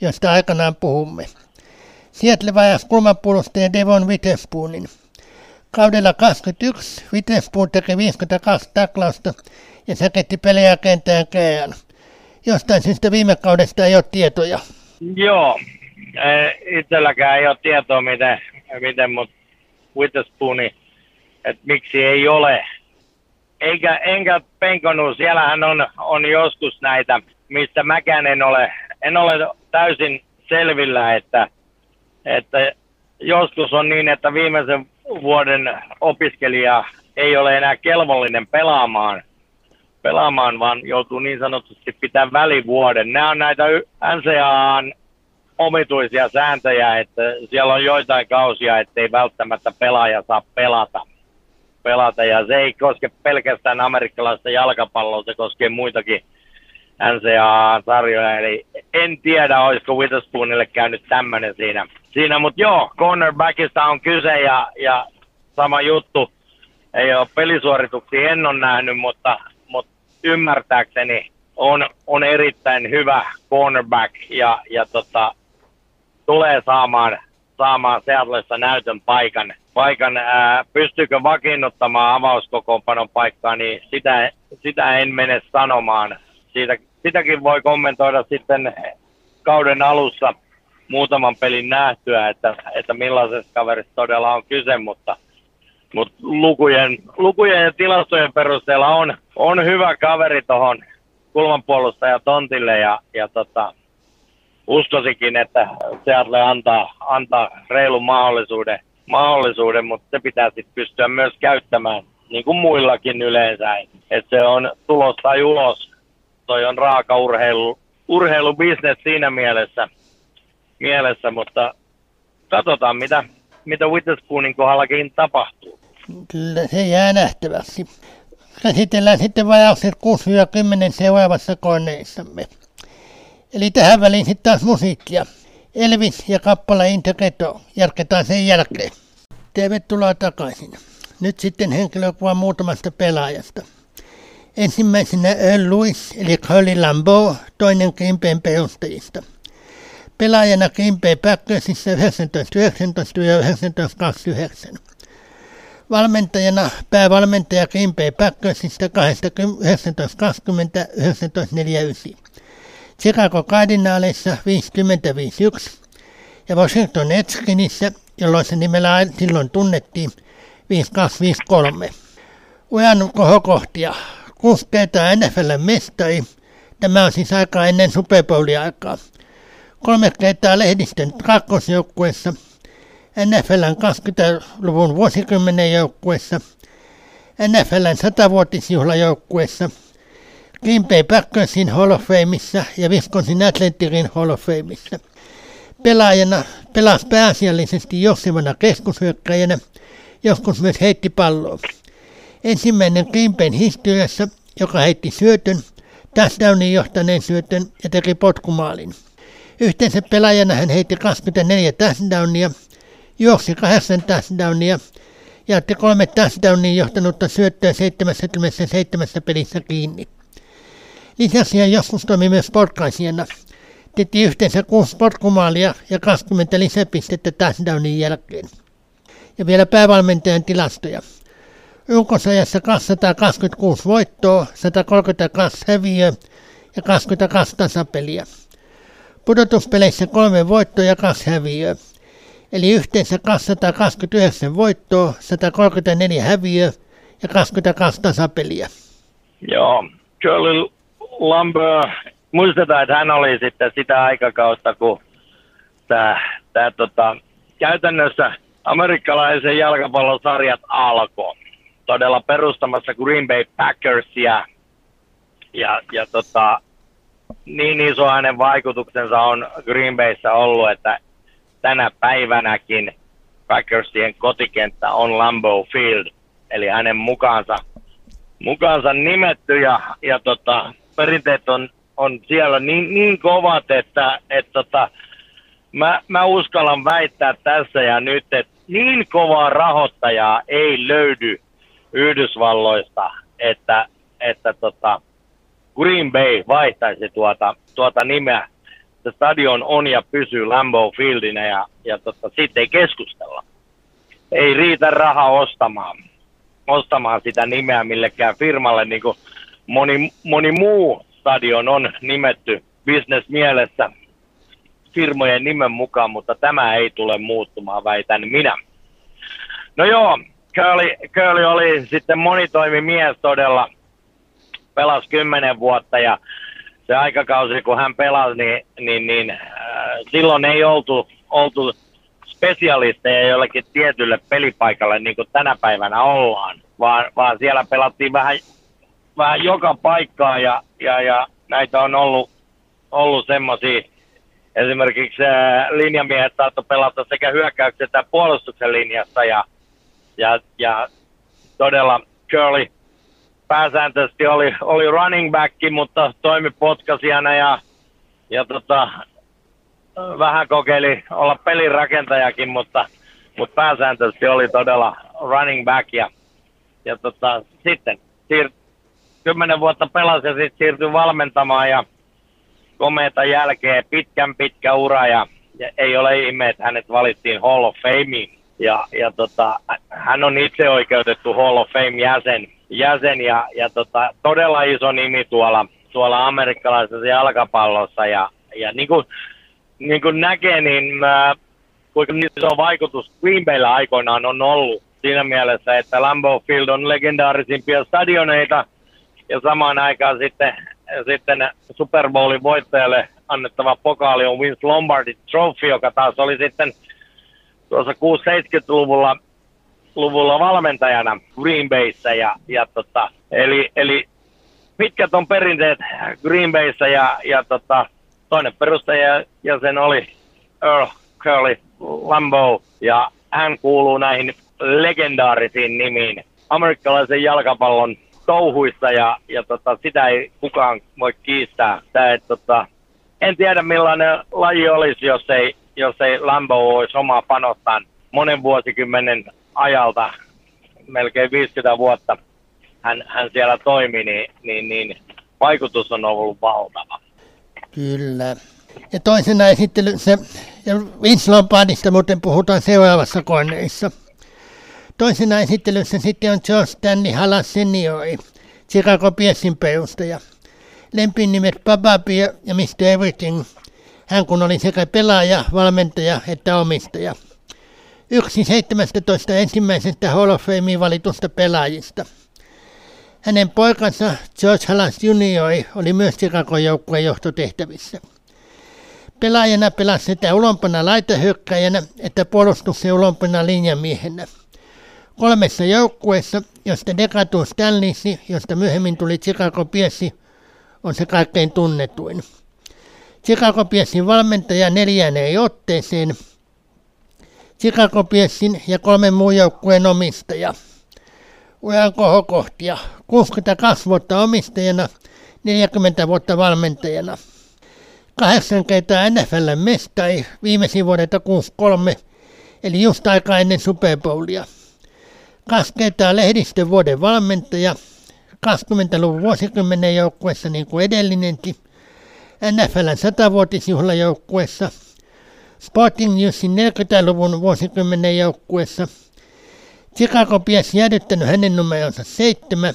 S1: josta aikanaan puhumme. Seattle vajas kulmapuolustaja Devon Witherspoonin. Kaudella 21 Witherspoon teki 52 taklausta ja säketti pelejä kentään kään. Jostain syystä viime kaudesta ei ole tietoja.
S2: Joo, itselläkään ei ole tietoa, miten, miten mutta Witherspooni, että miksi ei ole. Eikä, enkä penkonnut, siellähän on, on joskus näitä, mistä mäkään en ole, en ole täysin selvillä, että, että joskus on niin, että viimeisen vuoden opiskelija ei ole enää kelvollinen pelaamaan, pelaamaan vaan joutuu niin sanotusti pitää välivuoden. Nämä on näitä NCAAn omituisia sääntöjä, että siellä on joitain kausia, ettei välttämättä pelaaja saa pelata. Pelata. Ja se ei koske pelkästään amerikkalaista jalkapalloa, se koskee muitakin NCAA-sarjoja. Eli en tiedä, olisiko Witherspoonille käynyt tämmöinen siinä siinä, mutta joo, cornerbackista on kyse ja, ja sama juttu. Ei ole pelisuorituksia en ole nähnyt, mutta, mutta ymmärtääkseni on, on erittäin hyvä cornerback ja, ja tota, tulee saamaan, saamaan Seattleissa näytön paikan. Paikan ää, pystyykö vakiinnuttamaan avauskokoonpanon paikkaa, niin sitä, sitä en mene sanomaan. Siitä, sitäkin voi kommentoida sitten kauden alussa – muutaman pelin nähtyä, että, että millaisesta kaverista todella on kyse, mutta, mutta lukujen, lukujen ja tilastojen perusteella on, on hyvä kaveri tuohon kulmanpuolustaja tontille ja, ja tota, uskosikin, että Seattle antaa, antaa reilun mahdollisuuden, mahdollisuuden, mutta se pitää sitten pystyä myös käyttämään, niin kuin muillakin yleensä. Että se on tulos tai ulos. Toi on raaka urheilu, urheilubisnes siinä mielessä, mielessä, mutta katsotaan mitä, mitä Witherspoonin kohdallakin tapahtuu.
S1: Kyllä se jää nähtäväksi. Käsitellään sitten vajaukset 6-10 seuraavassa koneissamme. Eli tähän väliin sitten taas musiikkia. Elvis ja kappale Intergeto. Jatketaan sen jälkeen. Tervetuloa takaisin. Nyt sitten henkilökuva muutamasta pelaajasta. Ensimmäisenä Earl Lewis eli Curly Lambeau, toinen Green perustajista. Pelaajana Bay Packersissa 1919 ja 1929. Valmentajana päävalmentaja Bay Packersista 1920 1949. Chicago Cardinaleissa 50-51 ja Washington Redskinissä, jolloin se nimellä silloin tunnettiin, 5253. Ujan kohokohtia. Kuusi kertaa NFL mestari. Tämä on siis aika ennen Super Bowl-aikaa. Kolme kertaa lehdistön kakkosjoukkuessa. NFLn 20-luvun vuosikymmenen joukkuessa. NFLn 100-vuotisjuhlajoukkuessa. Green Bay Packersin Hall of Fameissa ja Wisconsin Athleticin Hall of Fameissa. Pelaajana pelasi pääasiallisesti jossivana keskushyökkäjänä, joskus myös heitti palloa. Ensimmäinen Green Bayn historiassa, joka heitti syötön, touchdownin johtaneen syötön ja teki potkumaalin. Yhteensä pelaajana hän heitti 24 touchdownia, juoksi 8 touchdownia ja otti kolme touchdownin johtanutta syöttöä 77 pelissä kiinni. Lisäksi hän joskus toimi myös sportkaisijana. Teki yhteensä 6 potkumaalia ja 20 lisäpistettä touchdownin jälkeen. Ja vielä päävalmentajan tilastoja. Runkosajassa 226 voittoa, 132 häviöä ja 22 tasapeliä. Pudotuspeleissä kolme voittoa ja kaksi häviöä. Eli yhteensä 229 voittoa, 134 häviöä ja 22 tasapeliä.
S2: Joo, Curly Lumber, muistetaan, että hän oli sitten sitä aikakautta, kun tämä, tämä tota, käytännössä amerikkalaisen jalkapallon sarjat alkoi. Todella perustamassa Green Bay Packersia. Ja, ja tota, niin iso hänen vaikutuksensa on Green Bayssä ollut, että tänä päivänäkin Packersien kotikenttä on Lambeau Field, eli hänen mukaansa, mukaansa nimetty ja, ja tota, perinteet on, on siellä niin, niin kovat, että et tota, mä, mä uskallan väittää tässä ja nyt, että niin kovaa rahoittajaa ei löydy Yhdysvalloista, että, että tota, Green Bay vaihtaisi tuota, tuota nimeä. Se stadion on ja pysyy Lambeau Fieldinä ja, ja tota, siitä ei keskustella. Ei riitä raha ostamaan, ostamaan sitä nimeä millekään firmalle, niin kuin moni, moni muu stadion on nimetty bisnesmielessä firmojen nimen mukaan, mutta tämä ei tule muuttumaan, väitän minä. No joo, Curly, Curly oli sitten monitoimimies todella, pelasi kymmenen vuotta ja se aikakausi, kun hän pelasi, niin, niin, niin äh, silloin ei oltu, oltu spesialisteja jollekin tietylle pelipaikalle, niin kuin tänä päivänä ollaan, vaan, vaan siellä pelattiin vähän, vähän joka paikkaa ja, ja, ja näitä on ollut, ollut semmoisia, esimerkiksi äh, linjamiehet saattoi pelata sekä hyökkäyksen että puolustuksen linjassa ja, ja, ja todella Curly pääsääntöisesti oli, oli running back, mutta toimi potkasijana ja, ja tota, vähän kokeili olla pelirakentajakin, mutta, mutta pääsääntöisesti oli todella running back ja, ja tota, sitten siir, kymmenen vuotta pelasi ja sitten siirtyi valmentamaan ja komeeta jälkeen pitkän pitkä ura ja, ja ei ole ihme, että hänet valittiin Hall of Fameen. Ja, ja tota, hän on itse oikeutettu Hall of Fame jäsen, ja, ja tota, todella iso nimi tuolla, tuolla amerikkalaisessa jalkapallossa. Ja, ja niin kuin, niin kuin näkee, niin äh, kuinka iso vaikutus Green Bayllä aikoinaan on ollut siinä mielessä, että Lambeau Field on legendaarisimpia stadioneita ja samaan aikaan sitten, sitten Super Bowlin voittajalle annettava pokaali on Vince Lombardi Trophy, joka taas oli sitten tuossa 6-70-luvulla luvulla valmentajana Green Bayssä. Ja, ja tota, eli, eli pitkät on perinteet Green Bayssä ja, ja tota, toinen perustaja ja sen oli Earl Curly Lambeau. Ja hän kuuluu näihin legendaarisiin nimiin amerikkalaisen jalkapallon touhuissa ja, ja tota, sitä ei kukaan voi kiistää. Tää, et, tota, en tiedä millainen laji olisi, jos ei, jos ei Lambo olisi omaa panostaan monen vuosikymmenen ajalta, melkein 50 vuotta hän, hän siellä toimi, niin, niin, niin vaikutus on ollut valtava.
S1: Kyllä. Ja toisena esittelyssä, ja Vince Lombardista muuten puhutaan seuraavassa koneissa. Toisena esittelyssä sitten on George Stanley Halas seniori, Chicago Bearsin perustaja. Lempin nimet Baba Beer ja Mr. Everything. Hän kun oli sekä pelaaja, valmentaja että omistaja. Yksi 17 ensimmäisestä Hall of Fameen valitusta pelaajista. Hänen poikansa George Halas Junior oli myös Chicago joukkueen johtotehtävissä. Pelaajana pelasi sekä ulompana laitahyökkäjänä että puolustuksen ulompana linjamiehenä. Kolmessa joukkueessa, josta Decatur Stanleysi, josta myöhemmin tuli Chicago Piesi, on se kaikkein tunnetuin. Chicago Piesin valmentaja neljäneen otteeseen, Chicago Piesin ja kolmen muun joukkueen omistaja. Uran kohokohtia, 62 vuotta omistajana, 40 vuotta valmentajana – kahdeksan kertaa NFL mestari viimeisin vuodelta 63, eli just aika ennen Super Bowlia. Kaksi kertaa lehdistön vuoden valmentaja, 20-luvun vuosikymmenen joukkueessa niin kuin edellinenkin, NFLn 100-vuotisjuhlajoukkueessa, Sporting Newsin 40-luvun vuosikymmenen joukkueessa, Chicago Bears jäädyttänyt hänen numeronsa seitsemän,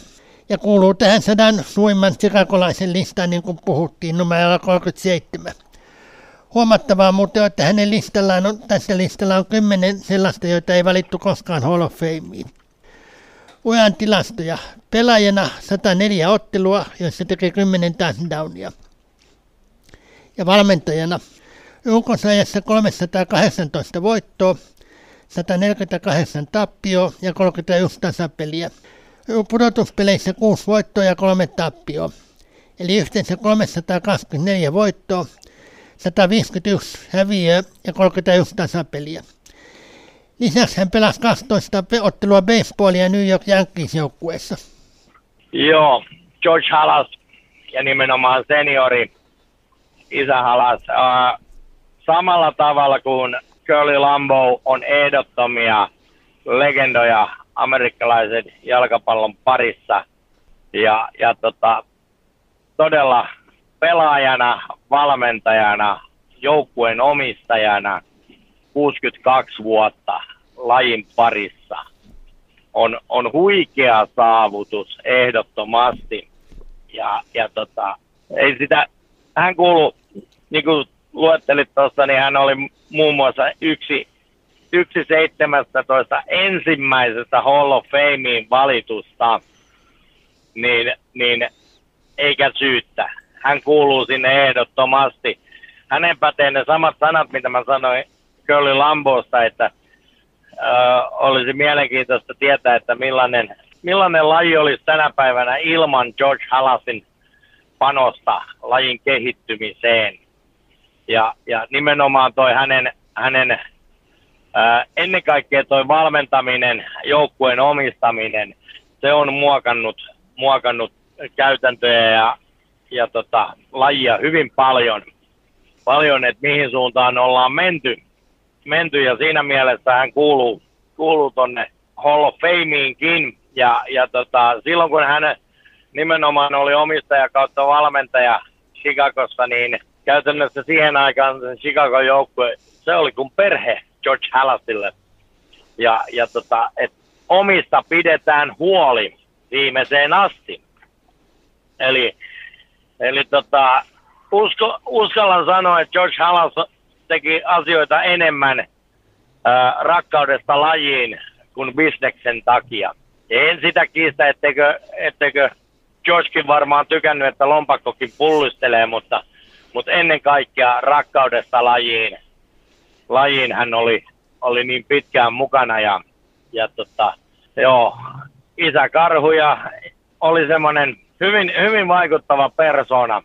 S1: ja kuuluu tähän sadan suimman chirakolaisen listaan, niin kuin puhuttiin, numero 37. Huomattavaa muuten, että hänen listallaan on, tässä listalla on kymmenen sellaista, joita ei valittu koskaan Hall of Fameen. Ujan tilastoja. Pelaajana 104 ottelua, joissa tekee 10 touchdownia. Ja valmentajana runkosajassa 318 voittoa, 148 tappio ja 31 tasapeliä pudotuspeleissä kuusi voittoa ja kolme tappioa. Eli yhteensä 324 voittoa, 151 häviöä ja 31 tasapeliä. Lisäksi hän pelasi 12 ottelua baseballia New York Yankees joukkueessa.
S2: Joo, George Halas ja nimenomaan seniori isä Halas. Uh, samalla tavalla kuin Curly Lambo on ehdottomia legendoja amerikkalaisen jalkapallon parissa. Ja, ja tota, todella pelaajana, valmentajana, joukkueen omistajana 62 vuotta lajin parissa on, on huikea saavutus ehdottomasti. Ja, ja tota, ei sitä, hän kuuluu, niin kuin luettelit tuossa, niin hän oli muun muassa yksi yksi 17 ensimmäisestä Hall of Fameen valitusta, niin, niin eikä syyttä. Hän kuuluu sinne ehdottomasti. Hänen pätee ne samat sanat, mitä mä sanoin Curly Lambosta, että ö, olisi mielenkiintoista tietää, että millainen, millainen laji olisi tänä päivänä ilman George Hallasin panosta lajin kehittymiseen. Ja, ja nimenomaan toi hänen, hänen ää, ennen kaikkea tuo valmentaminen, joukkueen omistaminen, se on muokannut, muokannut käytäntöjä ja, ja tota, lajia hyvin paljon, paljon että mihin suuntaan ollaan menty, menty ja siinä mielessä hän kuuluu, kuuluu tonne Hall of Fameinkin ja, ja tota, silloin kun hän nimenomaan oli omistaja kautta valmentaja Chicagossa, niin käytännössä siihen aikaan Chicago joukkue, se oli kuin perhe George Hallasille. Ja, ja tota, et omista pidetään huoli viimeiseen asti. Eli, eli tota, usko, uskallan sanoa, että George Hallas teki asioita enemmän ää, rakkaudesta lajiin kuin bisneksen takia. En sitä kiistä, etteikö, etteikö Georgekin varmaan tykännyt, että lompakkokin pullistelee, mutta, mutta ennen kaikkea rakkaudesta lajiin lajiin hän oli, oli niin pitkään mukana ja, ja tota, joo, isä Karhu ja oli semmoinen hyvin, hyvin vaikuttava persona,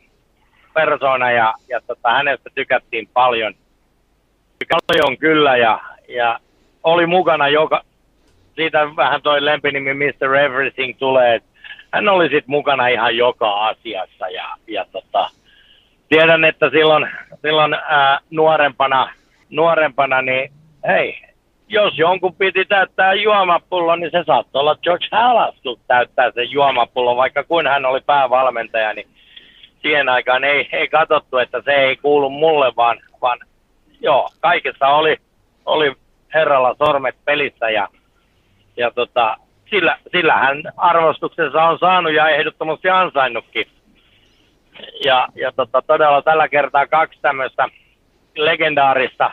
S2: persona ja, ja tota, hänestä tykättiin paljon. Paljon kyllä ja, ja oli mukana joka, siitä vähän toi lempinimi Mr. Everything tulee, hän oli sitten mukana ihan joka asiassa ja, ja tota, tiedän, että silloin, silloin ää, nuorempana nuorempana, niin hei, jos jonkun piti täyttää juomapullo, niin se saattoi olla George Halasku täyttää sen juomapullo, vaikka kun hän oli päävalmentaja, niin siihen aikaan ei, ei katsottu, että se ei kuulu mulle, vaan, vaan joo, kaikessa oli, oli herralla sormet pelissä ja, ja tota, sillä, sillä hän arvostuksensa on saanut ja ehdottomasti ansainnutkin. Ja, ja tota, todella tällä kertaa kaksi tämmöistä legendaarista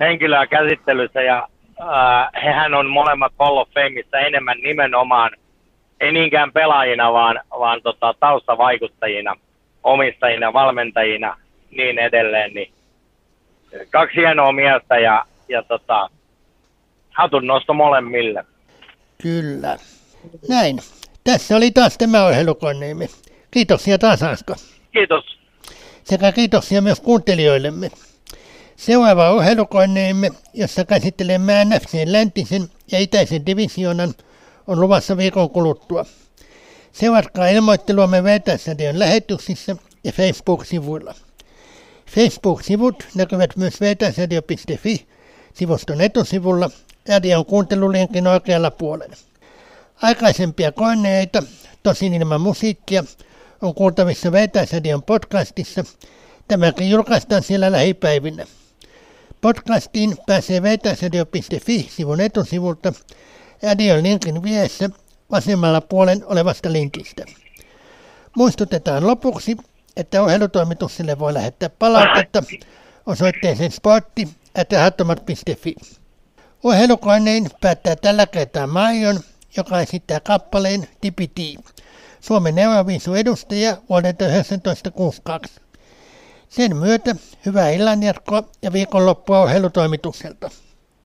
S2: henkilöä käsittelyssä ja ää, hehän on molemmat Hall of Fameissa enemmän nimenomaan, ei niinkään pelaajina, vaan, vaan tota, taustavaikuttajina, omistajina, valmentajina, niin edelleen. Niin kaksi hienoa miestä ja, ja tota, hatun nosto molemmille.
S1: Kyllä. Näin. Tässä oli taas tämä ohjelukoneemme. Kiitoksia taas Asko.
S2: Kiitos.
S1: Sekä kiitoksia myös kuuntelijoillemme. Seuraava ohjelukoneemme, jossa käsittelemme NFCn läntisen ja itäisen divisioonan, on luvassa viikon kuluttua. Seuratkaa ilmoitteluamme Vetässädion lähetyksissä ja Facebook-sivuilla. Facebook-sivut näkyvät myös vetäsadio.fi sivuston etusivulla radion kuuntelulinkin oikealla puolella. Aikaisempia koneita, tosin ilman musiikkia, on kuultavissa Vetäsadion podcastissa. Tämäkin julkaistaan siellä lähipäivinä. Podcastiin pääsee vetäsadio.fi-sivun etusivulta radion linkin viessä vasemmalla puolen olevasta linkistä. Muistutetaan lopuksi, että ohjelutoimitukselle voi lähettää palautetta osoitteeseen sportti Ohjelukoneen päättää tällä kertaa Maion, joka esittää kappaleen Tipiti, Suomen Euroviisu edustaja vuodelta 1962. Sen myötä hyvää illanjatkoa ja viikonloppua ohjelutoimitukselta.